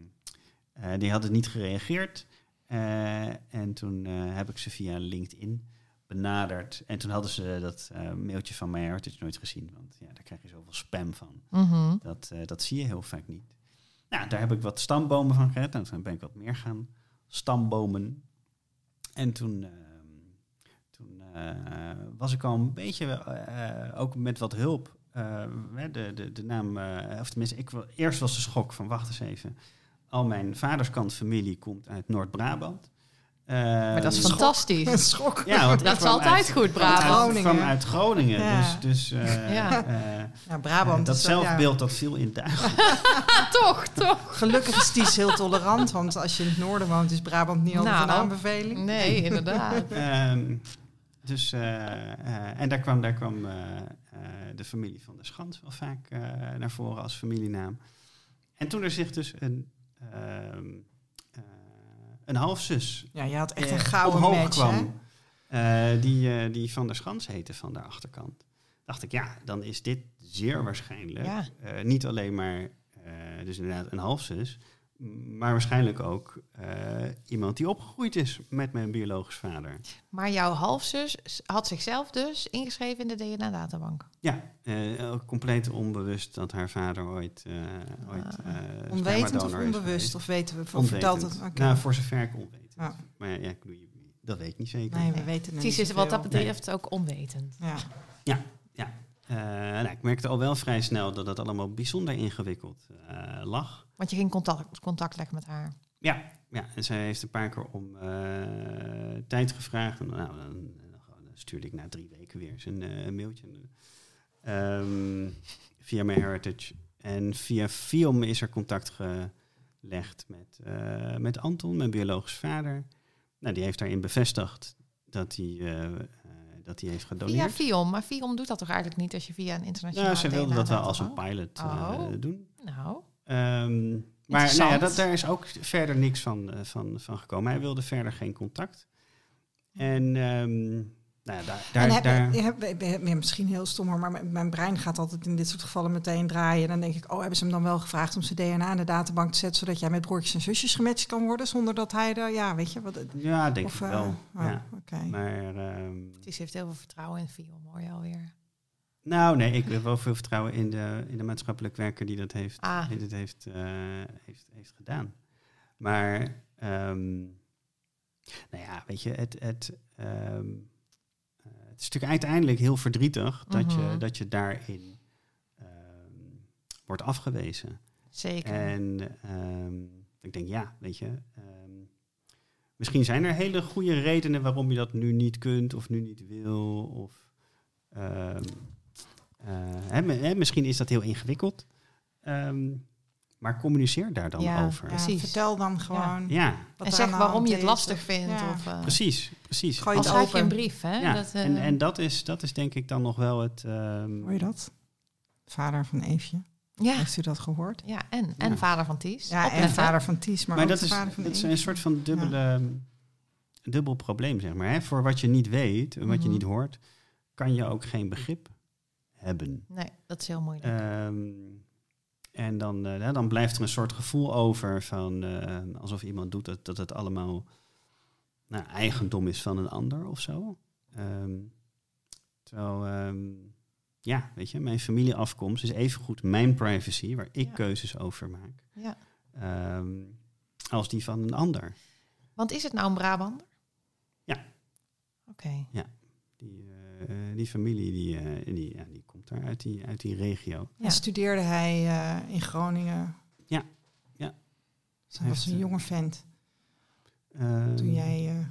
eh, die hadden niet gereageerd. Eh, en toen eh, heb ik ze via LinkedIn benaderd. En toen hadden ze dat eh, mailtje van mijn Heritage nooit gezien. Want ja, daar krijg je zoveel spam van. Mhm. Dat, dat zie je heel vaak niet. Nou, daar heb ik wat stambomen van gered. En toen ben ik wat meer gaan stambomen. En toen, toen was ik al een beetje, ook met wat hulp, de, de, de naam, of tenminste, ik, eerst was de schok van, wacht eens even. Al mijn vaderskant familie komt uit Noord-Brabant. Maar dat is Ehm, fantastisch. Een schok. ja, want ik Dat is altijd uit- goed, Brabant. kwam uit Groningen. Ja. Dus, dus eh, Ja. eh, Ja, Brabant. dat zelfbeeld dat viel in duigen. toch, toch. Gelukkig is Ties heel tolerant, want als je in het noorden woont, is Brabant niet altijd Nou. een aanbeveling. Nee, inderdaad. Ehm, dus, eh, eh, en daar kwam, daar kwam eh, eh, de familie van de Schans wel vaak eh, naar voren als familienaam. En toen er zich dus een, eh, een halfzus Ja, je had echt eh, een gouden omhoog match, kwam, eh, die, eh, die van der Schans heette van de achterkant. Dacht ik, ja, dan is dit zeer waarschijnlijk Ja. eh, niet alleen maar, eh, dus inderdaad een halfzus, maar waarschijnlijk ook eh, iemand die opgegroeid is met mijn biologisch vader. Maar jouw halfzus had zichzelf dus ingeschreven in de DNA-databank. Ja, eh, ook compleet onbewust dat haar vader ooit, eh ooit Ah. eh, Onwetend of onbewust? Of weten we? Of Onwetend. vertelt het? Oké. Nou, voor zover ik onwetend. Ja. Maar ja, ik bedoel, dat weet ik niet zeker. Nee, we weten het niet is wat dat betreft ook onwetend. Ja. Eh, nou, ik merkte al wel vrij snel dat het allemaal bijzonder ingewikkeld eh, lag. Want je ging contact, contact leggen met haar. Ja, ja, en zij heeft een paar keer om eh, tijd gevraagd. En, nou, dan, dan stuurde ik na drie weken weer eens een, eh, een mailtje. Ehm, via mijn Heritage. En via Fiom is er contact gelegd met, eh, met Anton, mijn biologisch vader. Nou, die heeft daarin bevestigd dat hij, dat hij heeft Via gedoneerd. Fiom. Maar Fiom doet dat toch eigenlijk niet als je via een internationale Nou, ze wilden dat wel als een pilot Oh. doen. Nou, Ehm, maar nou ja, dat, daar is ook verder niks van, eh, van, van gekomen. Hij wilde verder geen contact. En ehm, nou ja, daar, En daar, heb, daar, ja, misschien heel stom, hoor, maar mijn, mijn brein gaat altijd in dit soort gevallen meteen draaien. Dan denk ik, oh, hebben ze hem dan wel gevraagd om zijn DNA in de databank te zetten, zodat jij met broertjes en zusjes gematcht kan worden, zonder dat hij er, ja, weet je, wat, ja, denk of, ik eh, wel. oh, ja. oké. Maar, ehm, Ties heeft heel veel vertrouwen in Vio, mooi alweer. Nou, nee, ik heb wel veel vertrouwen in de, in de maatschappelijk werker die dat heeft, Ah. die dit heeft, eh, heeft, heeft gedaan. Maar, ehm, nou ja, weet je, het, het, ehm, eh, het is natuurlijk uiteindelijk heel verdrietig dat, je, Mhm. dat je daarin ehm, wordt afgewezen. Zeker. En ik denk, ja, weet je. misschien zijn er hele goede redenen waarom je dat nu niet kunt of nu niet wil. Of, hè, hè, misschien is dat heel ingewikkeld. Ehm, maar communiceer daar dan Ja, over. Precies. vertel dan gewoon. ja, wat en zeg waarom je het lastig vindt. ja. Of, eh, precies, precies. Gooi het schrijf je een brief, hè? Ja, Dat, eh, en, en dat, is, dat is denk ik dan nog wel het... ehm, Hoor je dat? Vader van Eefje. ja, Heeft u dat gehoord? ja, en, en Ja. vader van Ties. Ja, en vader van Ties, maar, Maar, ook dat, de is, vader van dat is een soort van dubbele, dubbel probleem, zeg maar. Hè? Voor wat je niet weet en wat je Mhm. niet hoort, kan je ook geen begrip hebben. Nee, dat is heel moeilijk. Ehm, en dan, eh, hè, dan blijft er een soort gevoel over van eh, alsof iemand doet dat, dat het allemaal nou, eigendom is van een ander of zo. Ehm, terwijl, ehm, ja, weet je, mijn familieafkomst is evengoed mijn privacy, waar ik Ja. keuzes over maak, ja. als die van een ander. Want is het nou een Brabander? Ja. Oké. Die, eh, die familie die, die, ja, die komt daar uit die, uit die regio. Ja. En studeerde hij eh, in Groningen. Ja, ja. Dus hij was Heeft, een eh, jonge vent Ehm, toen jij... eh,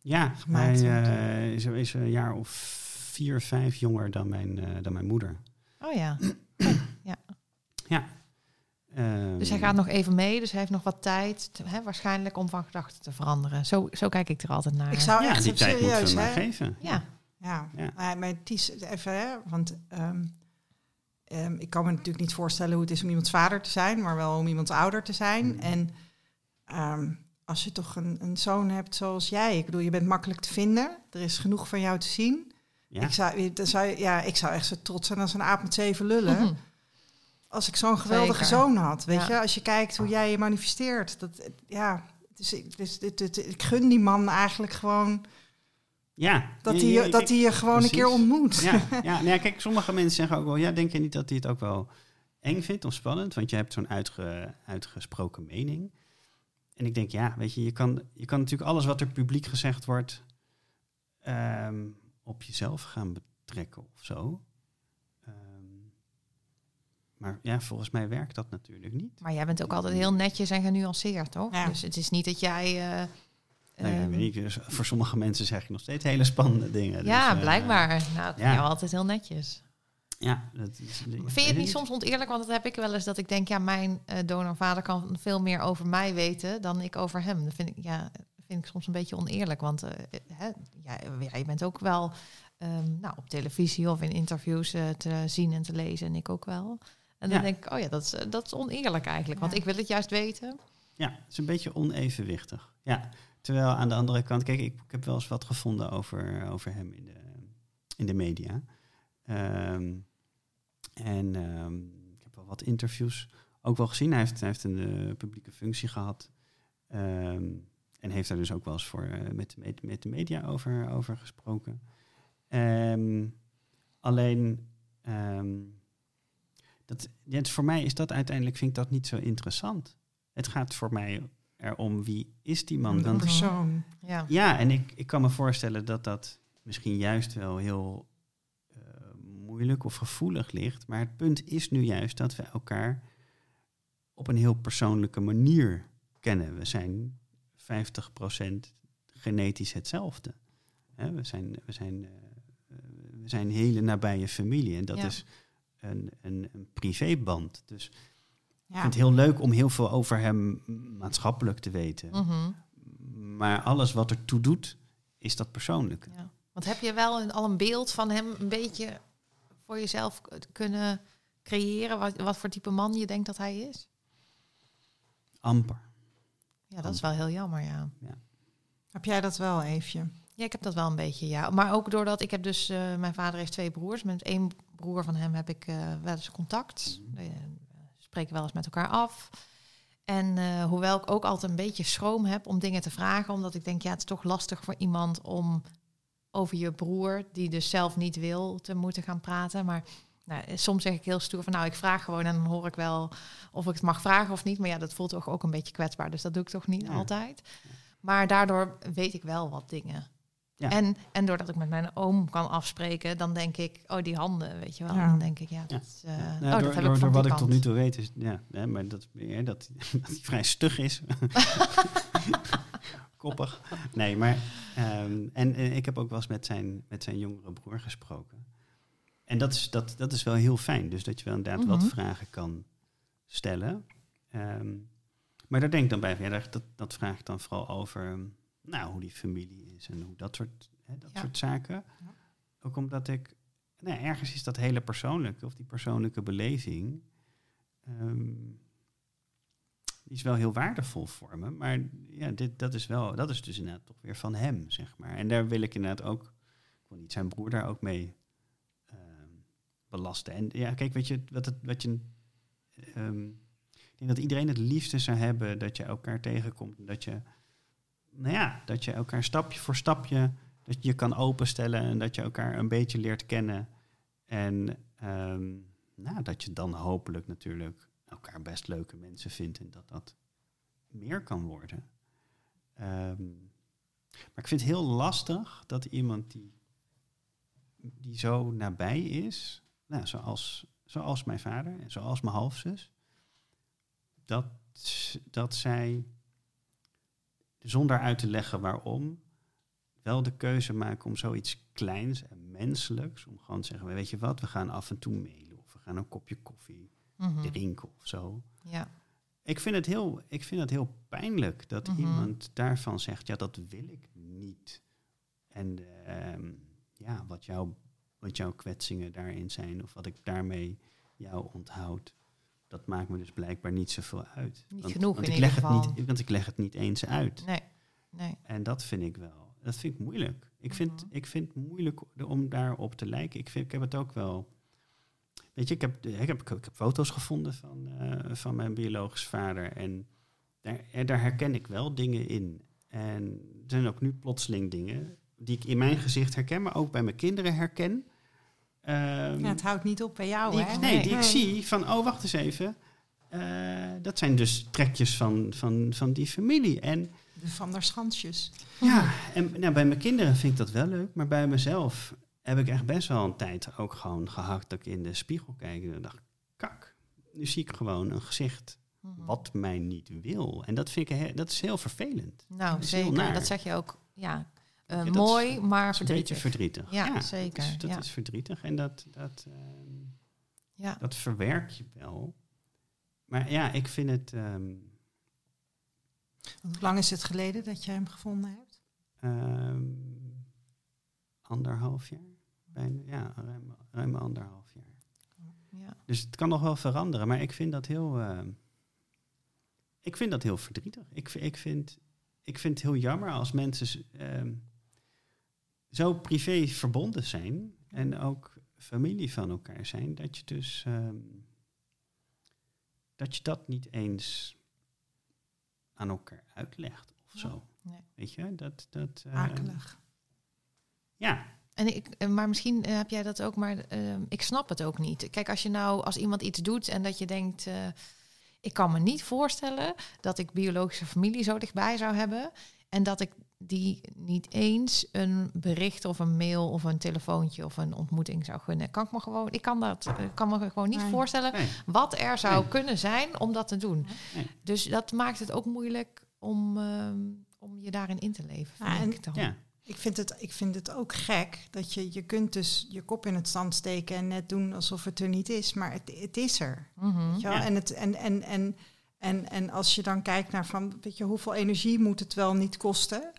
Ja, gemaakt hij eh, is, is een jaar of vier, vijf jonger dan mijn, eh, dan mijn moeder. Oh ja. Ehm, Dus hij gaat nog even mee, dus hij heeft nog wat tijd, te- hè, waarschijnlijk om van gedachten te veranderen. Zo, zo kijk ik er altijd naar. ik zou Ja, echt die tijd moeten serieus, we maar hè? geven. Ja, Ja, Ja. Maar bij Ties, even hè, want ehm, ehm, ik kan me natuurlijk niet voorstellen hoe het is om iemands vader te zijn, maar wel om iemands ouder te zijn. Mm. En ehm, als je toch een, een zoon hebt zoals jij, ik bedoel, je bent makkelijk te vinden, er is genoeg van jou te zien. Ja, Ik, zou, dan zou, ja, ik zou echt zo trots zijn als een aap met zeven lullen. Mhm. Als ik zo'n geweldige Zeker. zoon had, weet Ja. je, als je kijkt hoe jij je manifesteert. Dat, ja, dus ik, dus, dit- dit- ik gun die man eigenlijk gewoon ja. dat hij je- je, dat hij je gewoon een keer ontmoet. Ja, ja, nou ja, kijk, sommige mensen zeggen ook wel, ja, denk je niet dat hij het ook wel eng vindt of spannend? Want je hebt zo'n uitge, uitgesproken mening. En ik denk, ja, weet je, je kan, je kan natuurlijk alles wat er publiek gezegd wordt ehm, op jezelf gaan betrekken of zo. Ehm, maar ja, volgens mij werkt dat natuurlijk niet. Maar jij bent ook altijd heel netjes en genuanceerd, toch? Ja. Dus het is niet dat jij... eh, ehm, weet ik, dus voor sommige mensen zeg je nog steeds hele spannende dingen. ja, Dus, eh, blijkbaar. Nou, ik ja. jou altijd heel netjes. Ja, dat is, Vind je het niet soms oneerlijk? Want dat heb ik wel eens dat ik denk, ja, mijn eh donorvader kan veel meer over mij weten dan ik over hem. Dat vind ik, ja, vind ik soms een beetje oneerlijk. Want eh, hè, ja, ja, je bent ook wel ehm, nou, op televisie of in interviews te zien en te lezen. En ik ook wel. En dan Ja. denk ik, oh ja, dat is, dat is oneerlijk eigenlijk. Want ik wil het juist weten. Ja, het is een beetje onevenwichtig. Ja, terwijl aan de andere kant, kijk, ik, ik heb wel eens wat gevonden over, over hem in de, in de media. Ehm, en ehm, ik heb wel wat interviews ook wel gezien. Hij heeft, hij heeft een eh, publieke functie gehad. Ehm, en heeft daar dus ook wel eens voor, eh, met, met, met de media over, over gesproken. Alleen, dat, ja, voor mij is dat uiteindelijk, vind ik dat niet zo interessant. Het gaat voor mij erom wie is die man. Een persoon. Ja. ja, en ik, ik kan me voorstellen dat dat misschien juist wel heel eh, moeilijk of gevoelig ligt. Maar het punt is nu juist dat we elkaar op een heel persoonlijke manier kennen. We zijn 50% genetisch hetzelfde. Hè, we, zijn, we, zijn, eh, eh, we zijn hele nabije familie en dat Ja. is een, een, een privéband. Dus ik Ja. vind het heel leuk om heel veel over hem maatschappelijk te weten. Mhm. Maar alles wat ertoe doet, is dat persoonlijk. Ja. Want heb je wel een, al een beeld van hem een beetje voor jezelf kunnen creëren? Wat, wat voor type man je denkt dat hij is? Amper. Ja, dat is wel heel jammer, ja. Heb jij dat wel, Eefje? Ja, ik heb dat wel een beetje, ja. Maar ook doordat ik heb dus, eh, mijn vader heeft twee broers. Met één broer van hem heb ik eh, wel eens contact. We spreken wel eens met elkaar af. En eh, hoewel ik ook altijd een beetje schroom heb om dingen te vragen, omdat ik denk, ja, het is toch lastig voor iemand om over je broer, die dus zelf niet wil, te moeten gaan praten. Maar nou, soms zeg ik heel stoer van, nou, ik vraag gewoon en dan hoor ik wel of ik het mag vragen of niet. Maar ja, dat voelt toch ook een beetje kwetsbaar, dus dat doe ik toch niet Ja. altijd. Maar daardoor weet ik wel wat dingen. Ja. En, en doordat ik met mijn oom kan afspreken, dan denk ik, oh, die handen, weet je wel. Ja. Dan denk ik, ja, dat, is, eh, Nou, oh, door, dat heb door, ik van door die wat ik tot nu toe weet is, ja, hè, maar dat, ja, dat, dat hij vrij stug is. Koppig. Nee, maar ehm, en, ik heb ook wel eens met zijn, met zijn jongere broer gesproken. En dat is, dat, dat is wel heel fijn. Dus dat je wel inderdaad wat Mhm. vragen kan stellen. Ehm, maar daar denk ik dan bij, van, ja, dat, dat, dat vraag ik dan vooral over um, nou, hoe die familie is en hoe dat soort, hè, dat Ja. soort zaken. Ja. Ook omdat ik, nou, ergens is dat hele persoonlijke of die persoonlijke beleving, ehm, die is wel heel waardevol voor me. Maar ja, dit, dat is wel, dat is dus inderdaad toch weer van hem, zeg maar. En daar wil ik inderdaad ook, ik wil niet zijn broer daar ook mee ehm, belasten. En ja, kijk, weet je, wat, het, wat je, ehm, ik denk dat iedereen het liefste zou hebben dat je elkaar tegenkomt. en Dat je, nou ja, dat je elkaar stapje voor stapje, dat je kan openstellen en dat je elkaar een beetje leert kennen. En ehm, nou, dat je dan hopelijk natuurlijk elkaar best leuke mensen vindt en dat dat meer kan worden. Ehm, maar ik vind het heel lastig dat iemand die, die zo nabij is, nou, zoals, zoals mijn vader en zoals mijn halfzus, dat, dat zij zonder uit te leggen waarom, wel de keuze maken om zoiets kleins en menselijks, om gewoon te zeggen, weet je wat, we gaan af en toe mailen of we gaan een kopje koffie Mhm. drinken of zo. Ja. Ik vind het heel, ik vind het heel pijnlijk dat Mhm. iemand daarvan zegt, ja, dat wil ik niet. En ehm, ja, wat, jou, wat jouw kwetsingen daarin zijn, of wat ik daarmee jou onthoud, dat maakt me dus blijkbaar niet zoveel uit. Niet want, genoeg want in ik ieder leg geval. Het niet, want ik leg het niet eens uit. Nee, nee. En dat vind ik wel, dat vind ik moeilijk. Ik vind, Mhm. ik vind het moeilijk om daarop te lijken. Ik, vind, ik heb het ook wel. Weet je, ik heb, ik heb, ik heb foto's gevonden van, eh, van mijn biologisch vader. En daar, en daar herken ik wel dingen in. En er zijn ook nu plotseling dingen die ik in mijn gezicht herken, maar ook bij mijn kinderen herken. Ehm, Ja, het houdt niet op bij jou, hè? ik, nee, die ik Nee. zie van, oh, wacht eens even. Eh, dat zijn dus trekjes van, van, van die familie. En De Van der Schansjes. ja, en nou, bij mijn kinderen vind ik dat wel leuk, maar bij mezelf heb ik echt best wel een tijd ook gewoon gehakt dat ik in de spiegel kijk en dacht, kak, nu zie ik gewoon een gezicht Mhm. wat mij niet wil. En dat vind ik, he- dat is heel vervelend. Nou, Dat zeker. Dat zeg je ook, ja, eh, Ja, mooi, is- maar is een beetje verdrietig. verdrietig. Ja, zeker, Dat, is, dat ja. is verdrietig en dat, dat, ehm, Ja. dat verwerk je wel. Maar ja, ik vind het... ehm, Hoe lang is het geleden dat je hem gevonden hebt? Ehm, anderhalf jaar. Bijna, ja, ruim, ruim anderhalf jaar. Ja. Dus het kan nog wel veranderen, maar ik vind dat heel. ik vind dat heel verdrietig. Ik, ik, vind, ik vind het heel jammer als mensen zo privé verbonden zijn en ook familie van elkaar zijn, dat je dus ehm, dat je dat niet eens aan elkaar uitlegt of Ja. zo. Nee. Weet je, dat. dat ehm, Akelig. ja, En ik, eh, maar misschien eh, heb jij dat ook, maar eh, ik snap het ook niet. Kijk, als je nou, als iemand iets doet en dat je denkt, eh, ik kan me niet voorstellen dat ik biologische familie zo dichtbij zou hebben en dat ik die niet eens een bericht of een mail of een telefoontje of een ontmoeting zou gunnen. Kan ik me gewoon, ik kan dat, ik kan me gewoon niet Nee. voorstellen nee. wat er zou Nee. kunnen zijn om dat te doen. Nee. Dus dat maakt het ook moeilijk om, ehm, om je daarin in te leven. Ja, ik dan. Ja, Ik vind, het, ik vind het ook gek dat je, je kunt dus je kop in het zand steken en net doen alsof het er niet is, maar het, het is er. Mhm. Weet je wel? Ja. En, het, en, en, en, en, en als je dan kijkt naar van, weet je, hoeveel energie moet het wel niet kosten?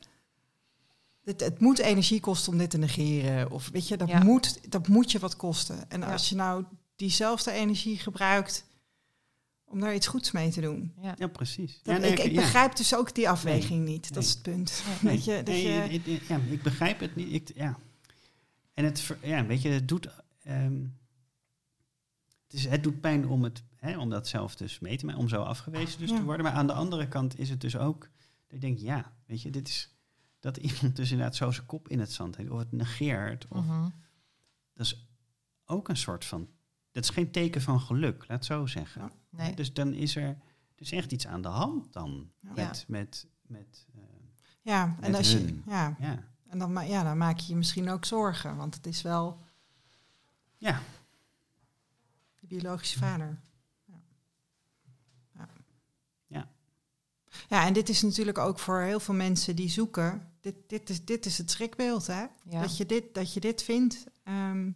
Het, het moet energie kosten om dit te negeren. Of weet je, dat, Ja. moet, dat moet je wat kosten. En Ja. als je nou diezelfde energie gebruikt om daar iets goeds mee te doen. Ja. Ja, precies. Dat- ja, nee, ik, ik ja. begrijp dus ook die afweging niet. Dat Nee. is het punt. Nee. Dat je, dat Nee, je, het- het- ja, ik begrijp het niet. Ik, ja. En het, ja, weet je, het doet, ehm, het, is, het doet pijn om, het, hè, om dat zelf dus mee te maken, om zo afgewezen dus Ja. te worden. Maar aan de andere kant is het dus ook, dat ik denk, ja, weet je, dit is dat iemand dus inderdaad zo zijn kop in het zand heeft, of het negeert, of Mhm. dat is ook een soort van, dat is geen teken van geluk, laat het zo zeggen. Nee. Dus dan is er dus echt iets aan de hand dan Ja. met, met, met, eh, ja, en als je, ja, ja. en dan, ja, dan maak je je misschien ook zorgen. Want het is wel Ja, je biologische vader. Ja. Ja. Ja. Ja, en dit is natuurlijk ook voor heel veel mensen die zoeken. Dit, dit, is, dit is het schrikbeeld, hè? Ja. Dat, je dit, dat je dit vindt. Ehm,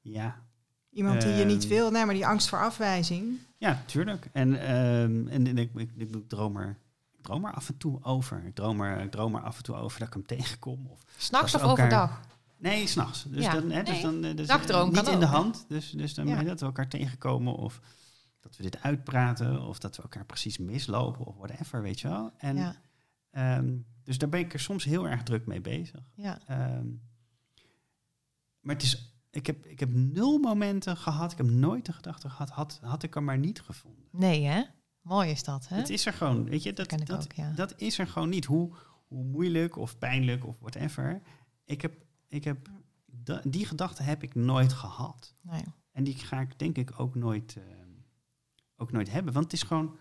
ja. iemand die je niet Ehm. wil. Nee, maar die angst voor afwijzing. Ja, tuurlijk. En, ehm, en, en ik, ik, ik, ik droom er, ik droom er af en toe over. Ik droom, er, ik droom er af en toe over dat ik hem tegenkom. Of, S'nachts of elkaar- overdag? nee, s'nachts. Dus Ja. dan, hè, dus Nee, dan eh, dus, dagdroom eh, kan niet in de ook, hand. Dus, dus dan Ja. hè, dat we elkaar tegenkomen. Of dat we dit uitpraten. Of dat we elkaar precies mislopen. Of whatever, weet je wel. En, Ja, ehm, dus daar ben ik er soms heel erg druk mee bezig. ja. Ehm, maar het is, ik, heb, ik heb nul momenten gehad. Ik heb nooit de gedachte gehad, had, had ik hem maar niet gevonden. Nee, hè? Mooi is dat, hè? Het is er gewoon, weet je, Dat dat, dat, ook, ja. dat is er gewoon niet. Hoe, hoe moeilijk of pijnlijk of whatever. Ik heb, ik heb, da- die gedachte heb ik nooit gehad. Nee. En die ga ik denk ik ook nooit, eh, ook nooit hebben. Want het is gewoon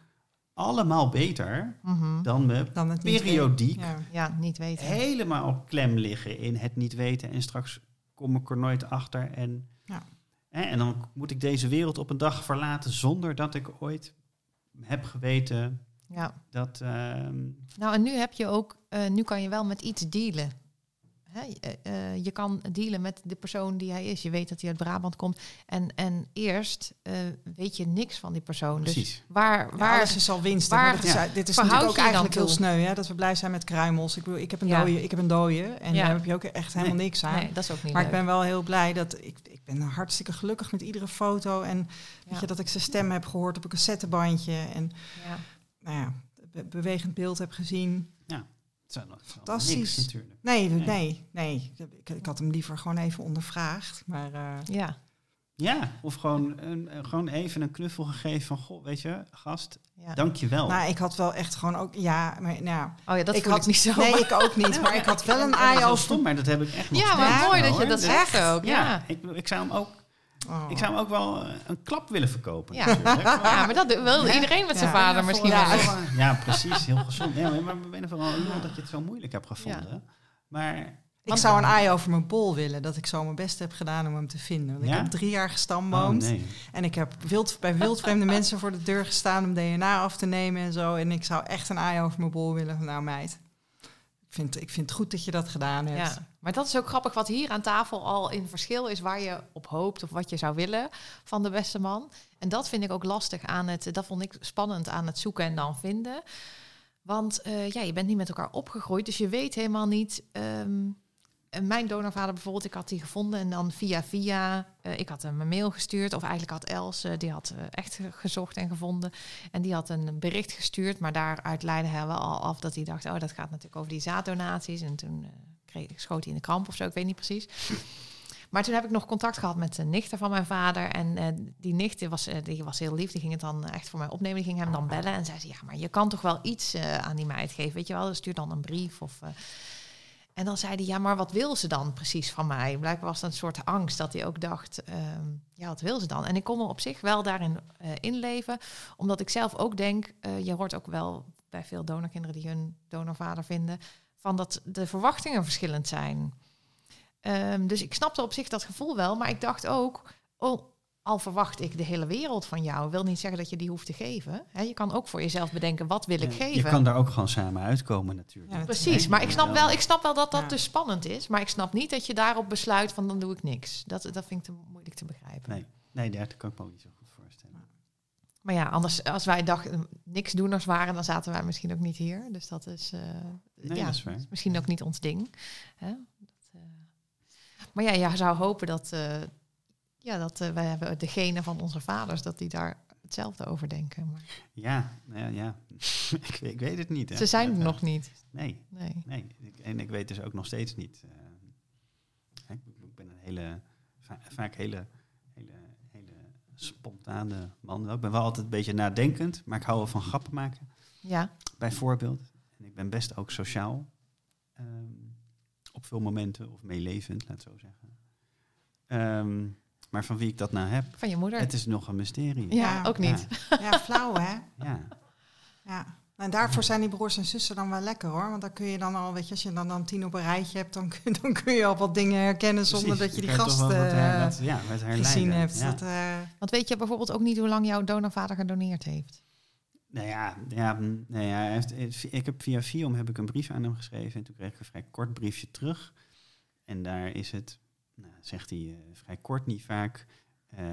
allemaal beter Mhm. dan me Dan het periodiek. Ja. Ja, niet weten. helemaal op klem liggen in het niet weten. En straks kom ik er nooit achter. En, Ja. hè, en dan moet ik deze wereld op een dag verlaten zonder dat ik ooit heb geweten Ja. dat. ehm, Nou, en nu heb je ook, eh, nu kan je wel met iets dealen. Hè? eh, je kan dealen met de persoon die hij is. Je weet dat hij uit Brabant komt. En, en eerst eh, weet je niks van die persoon. Dus precies. waar, Ja, waar alles is al winst. waar maar dit is, dit is verhoud natuurlijk ook eigenlijk heel toe? sneu, hè? Dat we blij zijn met kruimels. Ik bedoel, ik heb een Ja. dode, ik heb een dode en Ja. daar heb je ook echt helemaal Nee. niks aan. Nee, dat is ook niet maar ik ben wel heel blij dat ik, ik ben hartstikke gelukkig met iedere foto en weet Ja. je dat ik zijn stem heb gehoord op een cassettebandje en Ja. nou ja, be- bewegend beeld heb gezien. Het allemaal Fantastisch. Niks, natuurlijk. Nee, Nee. nee, nee. Ik, ik had hem liever gewoon even ondervraagd, maar eh, Ja. Ja, of gewoon, een, een- gewoon even een knuffel gegeven van... Goh, weet je, gast, ja. dank je wel. nou, ik had wel echt gewoon ook ja, maar nou, Oh ja, dat ik had ik niet zo. Nee, ik ook niet, maar ik had wel een over. stom, maar dat heb ik echt nog ja, maar mooi wel, dat je dat zegt ook. Ja, Ja. ik, ik, zou hem ook, Oh. ik zou hem ook wel eh, een klap willen verkopen. Ja. natuurlijk. Ja, maar dat wil Ja. iedereen met zijn Ja. vader Ja, misschien wel. ja, ja, precies. Heel gezond. Ja, maar ik ben er vooral lul dat je het zo moeilijk hebt gevonden. Maar Ik zou een aai over mijn bol willen, dat ik zo mijn best heb gedaan om hem te vinden. Want Ja? ik heb drie jaar oh, gestamboomd. nee. En ik heb wild, bij wildvreemde mensen voor de deur gestaan om DNA af te nemen en zo. En ik zou echt een aai over mijn bol willen. van, Nou meid, ik vind, ik vind het goed dat je dat gedaan hebt. Maar dat is ook grappig wat hier aan tafel al in verschil is waar je op hoopt of wat je zou willen van de beste man. En dat vind ik ook lastig aan het, dat vond ik spannend aan het zoeken en dan vinden. Want eh, ja, je bent niet met elkaar opgegroeid, dus je weet helemaal niet. en mijn donorvader bijvoorbeeld, ik had die gevonden en dan via via, eh, ik had hem een mail gestuurd, of eigenlijk had Els, die had echt gezocht en gevonden. En die had een bericht gestuurd, maar daaruit leidde hij wel al af dat hij dacht, oh, dat gaat natuurlijk over die zaaddonaties. En toen kreeg, schoot hij in de kramp of zo, ik weet niet precies. Maar toen heb ik nog contact gehad met de nichten van mijn vader. En eh, die nicht was, eh, die was heel lief. Die ging het dan echt voor mij opnemen. Die ging hem dan bellen. En zei ze, ja, maar je kan toch wel iets eh, aan die meid geven. Weet je wel, stuur dan een brief. Of. En dan zei hij, ja, maar wat wil ze dan precies van mij? Blijkbaar was dat een soort angst dat hij ook dacht, ehm, ja, wat wil ze dan? En ik kon me op zich wel daarin inleven. Omdat ik zelf ook denk, je hoort ook wel bij veel donorkinderen die hun donorvader vinden... van dat de verwachtingen verschillend zijn. Ehm, dus ik snapte op zich dat gevoel wel, maar ik dacht ook, oh, al verwacht ik de hele wereld van jou, wil niet zeggen dat je die hoeft te geven. Je kan ook voor jezelf bedenken, wat wil ik Ja, geven? Je kan daar ook gewoon samen uitkomen natuurlijk. Ja, Precies, maar ik snap wel, ik snap wel dat dat Ja. dus spannend is, maar ik snap niet dat je daarop besluit van dan doe ik niks. Dat, dat vind ik te moeilijk te begrijpen. Nee, nee, daar kan ik me ook niet zo goed. Maar ja, anders als wij dachten niks doeners waren, dan zaten wij misschien ook niet hier. Dus dat is, eh, Nee, ja, dat is waar. misschien ook niet ons ding. Hè? Dat, eh, Maar ja, je zou hopen dat, eh, ja, dat eh, wij hebben de genen van onze vaders, dat die daar hetzelfde over denken. Maar Ja, ja, ja. ik, ik weet het niet. Hè. ze zijn er Eh, nog niet. Nee, Nee. nee. Ik- En ik weet dus ook nog steeds niet. eh, ik, ben een hele, va- vaak hele spontane man. Ik ben wel altijd een beetje nadenkend, maar ik hou wel van grappen maken. Ja, bijvoorbeeld. En ik ben best ook sociaal ehm, op veel momenten, of meelevend, laat zo zeggen. Ehm, maar van wie ik dat nou heb, van je moeder. het is nog een mysterie. ja, Ja. ook niet. Ja, flauw hè? Ja, Ja. En daarvoor zijn die broers en zussen dan wel lekker hoor. Want dan kun je dan al, weet je, als je dan, dan tien op een rijtje hebt, dan kun, dan kun je al wat dingen herkennen zonder precies. dat je die kan toch gast wel wat her- eh, ja, wat herleiden. gezien hebt. Ja. Dat, eh, Want weet je bijvoorbeeld ook niet hoe lang jouw donorvader gedoneerd heeft? Nou ja, ja, nou ja hij heeft, ik heb via Viom heb ik een brief aan hem geschreven en toen kreeg ik een vrij kort briefje terug. En daar is het, nou, zegt hij, eh, vrij kort, niet vaak, eh,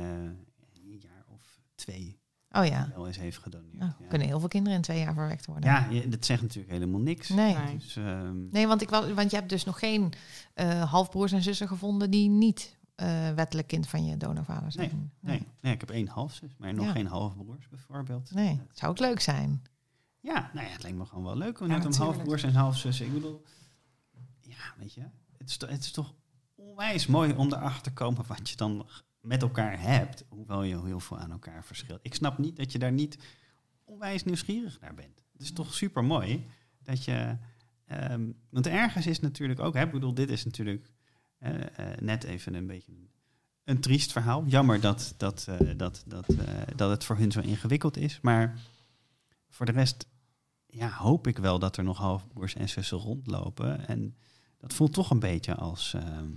een jaar of twee Oh ja, wel eens heeft gedoneerd. nou, ja. kunnen heel veel kinderen in twee jaar verwekt worden. Ja, je- dat zegt natuurlijk helemaal niks. Nee. Nee. Dus, ehm, Nee, want, ik, wou- want je hebt dus nog geen eh, halfbroers en zussen gevonden die niet eh, wettelijk kind van je donorvader zijn. nee, nee, ik heb één halfzus, maar nog Ja. geen halfbroers bijvoorbeeld. Nee, zou ook leuk zijn. Ja, nou ja, het lijkt me gewoon wel leuk om Ja, net om halfbroers en halfzussen. Ik bedoel, ja, weet je, het is, to- het is toch onwijs mooi om erachter te komen wat je dan met elkaar hebt, hoewel je heel veel aan elkaar verschilt. Ik snap niet dat je daar niet onwijs nieuwsgierig naar bent. Het is toch super mooi dat je, ehm, want ergens is natuurlijk ook, hè, ik bedoel, dit is natuurlijk eh, eh, net even een beetje een, triest verhaal. Jammer dat, dat, eh, dat, dat, dat het voor hun zo ingewikkeld is, maar voor de rest ja, hoop ik wel dat er nog halfbroers en zussen rondlopen. En dat voelt toch een beetje als... ehm,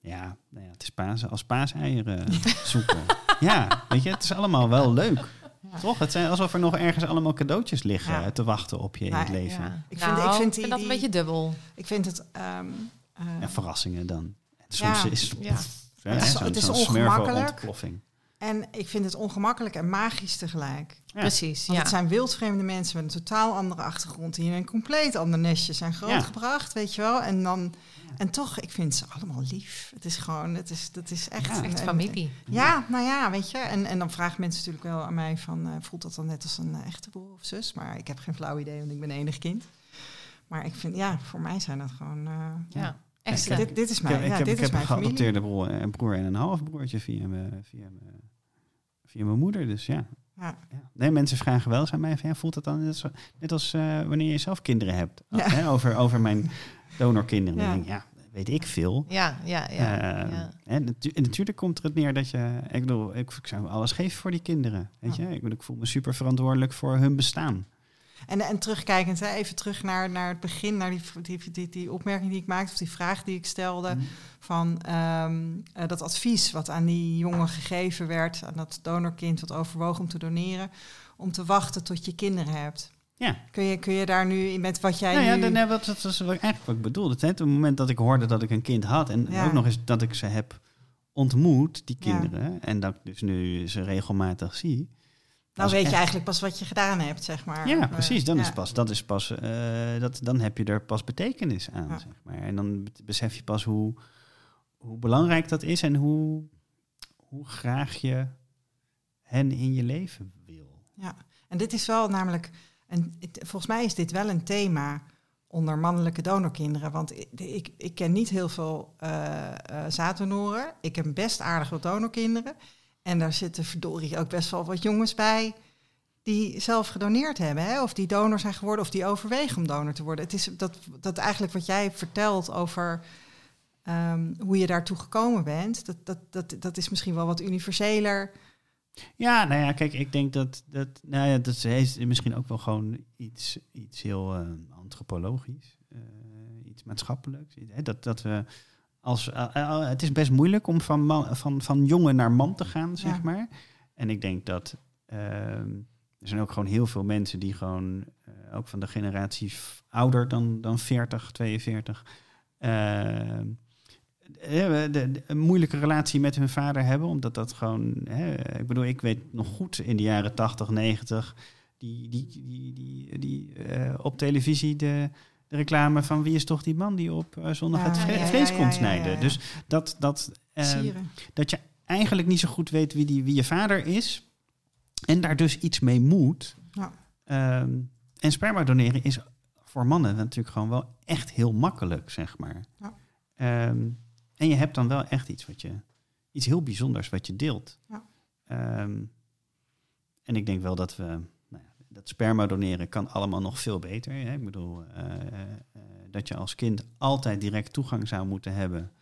ja, nou ja, het is paas, als paaseieren zoeken. ja, weet je, het is allemaal wel leuk. Ja. Toch? Het zijn alsof er nog ergens allemaal cadeautjes liggen Ja. te wachten op je in het leven. Ja. Ik vind- Nou, ik vind die- dat een die- beetje dubbel. ik vind het... ehm, eh, En verrassingen dan. Soms Ja, is ja. hè, Het is- het is ongemakkelijk. en ik vind het ongemakkelijk en magisch tegelijk. Ja. Precies, Want ja. het zijn wildvreemde mensen met een totaal andere achtergrond... die in een compleet ander nestje zijn grootgebracht, weet je wel. En, dan, en toch, ik vind ze allemaal lief. Het is gewoon, het is, dat is echt... Ja, een- Echt een- familie. Ja, nou ja, weet je. En, en dan vragen mensen natuurlijk wel aan mij van... eh, voelt dat dan net als een eh, echte broer of zus? Maar ik heb geen flauw idee, want ik ben enig kind. Maar ik vind, ja, voor mij zijn dat gewoon... eh, Ja, Ik echt. heb- dit, dit is Ik mijn, heb, ik ja, heb, dit ik is heb een mijn familie. geadopteerde broer, een broer en een halfbroertje via, mijn- via, mijn- via mijn moeder. Dus ja. Ja. ja. Nee, mensen vragen wel eens aan mij van, ja, voelt het dan net als, net als eh, wanneer je zelf kinderen hebt? Ja. Hè, over, over mijn donorkinderen. Ja. Denk ja, weet ik veel. Ja, ja, ja. Eh, ja. En, natu- en natuurlijk komt er het neer dat je... Ik bedoel, ik, ik zou alles geven voor die kinderen. Weet je? Ik, bedoel, ik voel me super verantwoordelijk voor hun bestaan. En, en terugkijkend, hè, even terug naar, naar het begin, naar die, die, die, die opmerking die ik maakte, of die vraag die ik stelde, Mhm. van ehm, eh, dat advies wat aan die jongen gegeven werd, aan dat donorkind wat overwoog om te doneren, om te wachten tot je kinderen hebt. Ja. Kun je, kun je daar nu, met wat jij Nou ja, nu... dan, dat wat- eigenlijk wat ik bedoelde. Het, hè, op het moment dat ik hoorde dat ik een kind had... en Ja. ook nog eens dat ik ze heb ontmoet, die Ja. kinderen... en dat ik dus nu ze regelmatig zie... nou was weet je eigenlijk pas wat je gedaan hebt, zeg maar. Ja, precies. Dan, ja. is pas, dat is pas, eh, dat, dan heb je er pas betekenis aan, zeg maar. En dan be- besef je pas hoe, hoe belangrijk dat is... en hoe, hoe graag je hen in je leven wil. Ja, en dit is wel namelijk, en volgens mij is dit wel een thema onder mannelijke donorkinderen. Want ik, ik, ken niet heel veel zaaddonoren. Ik heb best aardig wat donorkinderen. En daar zitten verdorie ook best wel wat jongens bij die zelf gedoneerd hebben. Hè? Of die donor zijn geworden of die overwegen om donor te worden. Het is dat, dat eigenlijk wat jij vertelt over ehm, hoe je daartoe gekomen bent. Dat, dat, dat, dat is misschien wel wat universeler. Ja, nou ja, kijk, ik denk dat dat, nou ja, dat is misschien ook wel gewoon iets, iets heel eh, antropologisch, eh, iets maatschappelijks. Hè, Dat, dat we als, eh, het is best moeilijk om van, man, van, van jongen naar man te gaan, zeg Ja. maar. En ik denk dat ehm, er zijn ook gewoon heel veel mensen die gewoon, ook van de generatie ouder dan, dan 40, 42, ehm, eh, de, de- een moeilijke relatie met hun vader hebben. Omdat dat gewoon. Hè, ik bedoel, ik weet nog goed in de jaren 80, 90. Die, die, die, die, die eh, op televisie de, de reclame van wie is toch die man die op eh, zondag Ja, het ja, vlees ja, komt snijden. Dus dat, dat, eh, Sieren. dat je eigenlijk niet zo goed weet wie, die, wie je vader is. en daar dus iets mee moet. Ja. Ehm, en sperma doneren is voor mannen natuurlijk gewoon wel echt heel makkelijk, zeg maar. Ja. En je hebt dan wel echt iets wat je, iets heel bijzonders wat je deelt. Ja. Ehm, en ik denk wel dat we, nou ja, dat sperma doneren kan allemaal nog veel beter. Hè? Ik bedoel, eh, eh, eh, dat je als kind altijd direct toegang zou moeten hebben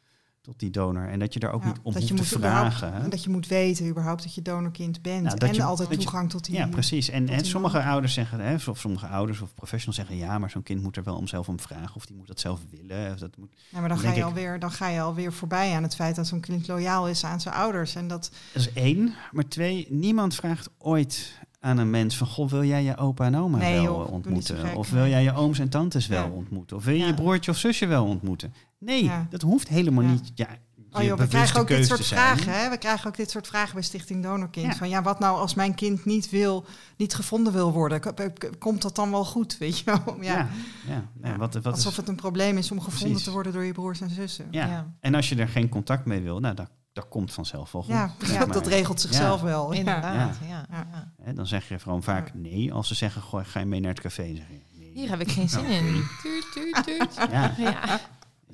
tot die donor. En dat je daar ook Ja, niet om hoeft je te vragen. En dat je moet weten überhaupt dat je donorkind bent. Nou, en je- altijd je- toegang tot die... Ja, precies. En, en sommige ouders zeggen, hè, of sommige ouders of professionals zeggen, ja, maar zo'n kind moet er wel om zelf om vragen. Of die moet dat zelf willen. Of dat moet, Ja, maar dan Dan ga, je ik- alweer, dan ga je alweer voorbij aan het feit dat zo'n kind loyaal is aan zijn ouders. En dat, dat is één. Maar twee, niemand vraagt ooit aan een mens van, goh, wil jij je opa en oma Nee, wel joh, ontmoeten? of wil jij je ooms en tantes wel Ja. ontmoeten? Of wil je Ja. je broertje of zusje wel ontmoeten? Nee, Ja. dat hoeft helemaal Ja. niet. Ja, oh joh, we krijgen ook dit soort vragen. Hè? We krijgen ook dit soort vragen bij Stichting Donorkind. Ja. Van ja, wat nou als mijn kind niet wil, niet gevonden wil worden? K- Komt dat dan wel goed? Weet je wel? Ja. Ja, ja. Ja. wat, wat Alsof is, het een probleem is om gevonden Precies. te worden door je broers en zussen. Ja, ja. Ja. En als je er geen contact mee wil, nou, dat, dat komt vanzelf wel goed. zeg dat regelt zichzelf Ja. wel. Ja. Inderdaad, ja. Ja. ja. Hè, dan zeg je gewoon vaak nee. Als ze zeggen, goh, ga je mee naar het café? Zeg je nee. Hier heb ik geen zin in. Tuut, tuut, tuut. Ja, Ja.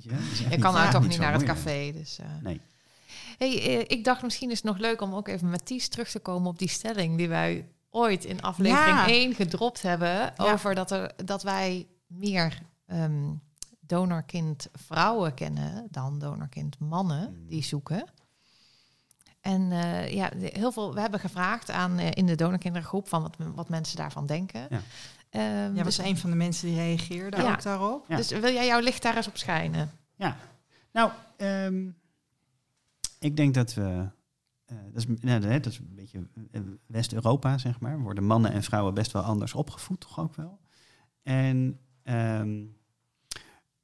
Weet je, niet- kan nou ja, toch niet naar het café. Dus, eh. Nee. Hey, eh, ik dacht misschien is het nog leuk om ook even met Ties terug te komen op die stelling die wij ooit in aflevering Ja. 1 gedropt hebben. Over dat, er, dat wij meer ehm, donorkind vrouwen kennen dan donorkind mannen Mm. die zoeken. En eh, ja, heel veel, we hebben gevraagd aan eh, in de donorkindergroep van wat, wat mensen daarvan denken. Ja. Ehm, Jij dus, was een van de mensen die reageerde Ja. ook daarop. Ja. dus wil jij jouw licht daar eens op schijnen? Ja, nou, ehm, ik denk dat we. eh, dat, is, nou, dat is een beetje eh, West-Europa, zeg maar. Worden mannen en vrouwen best wel anders opgevoed, toch ook wel. En ehm,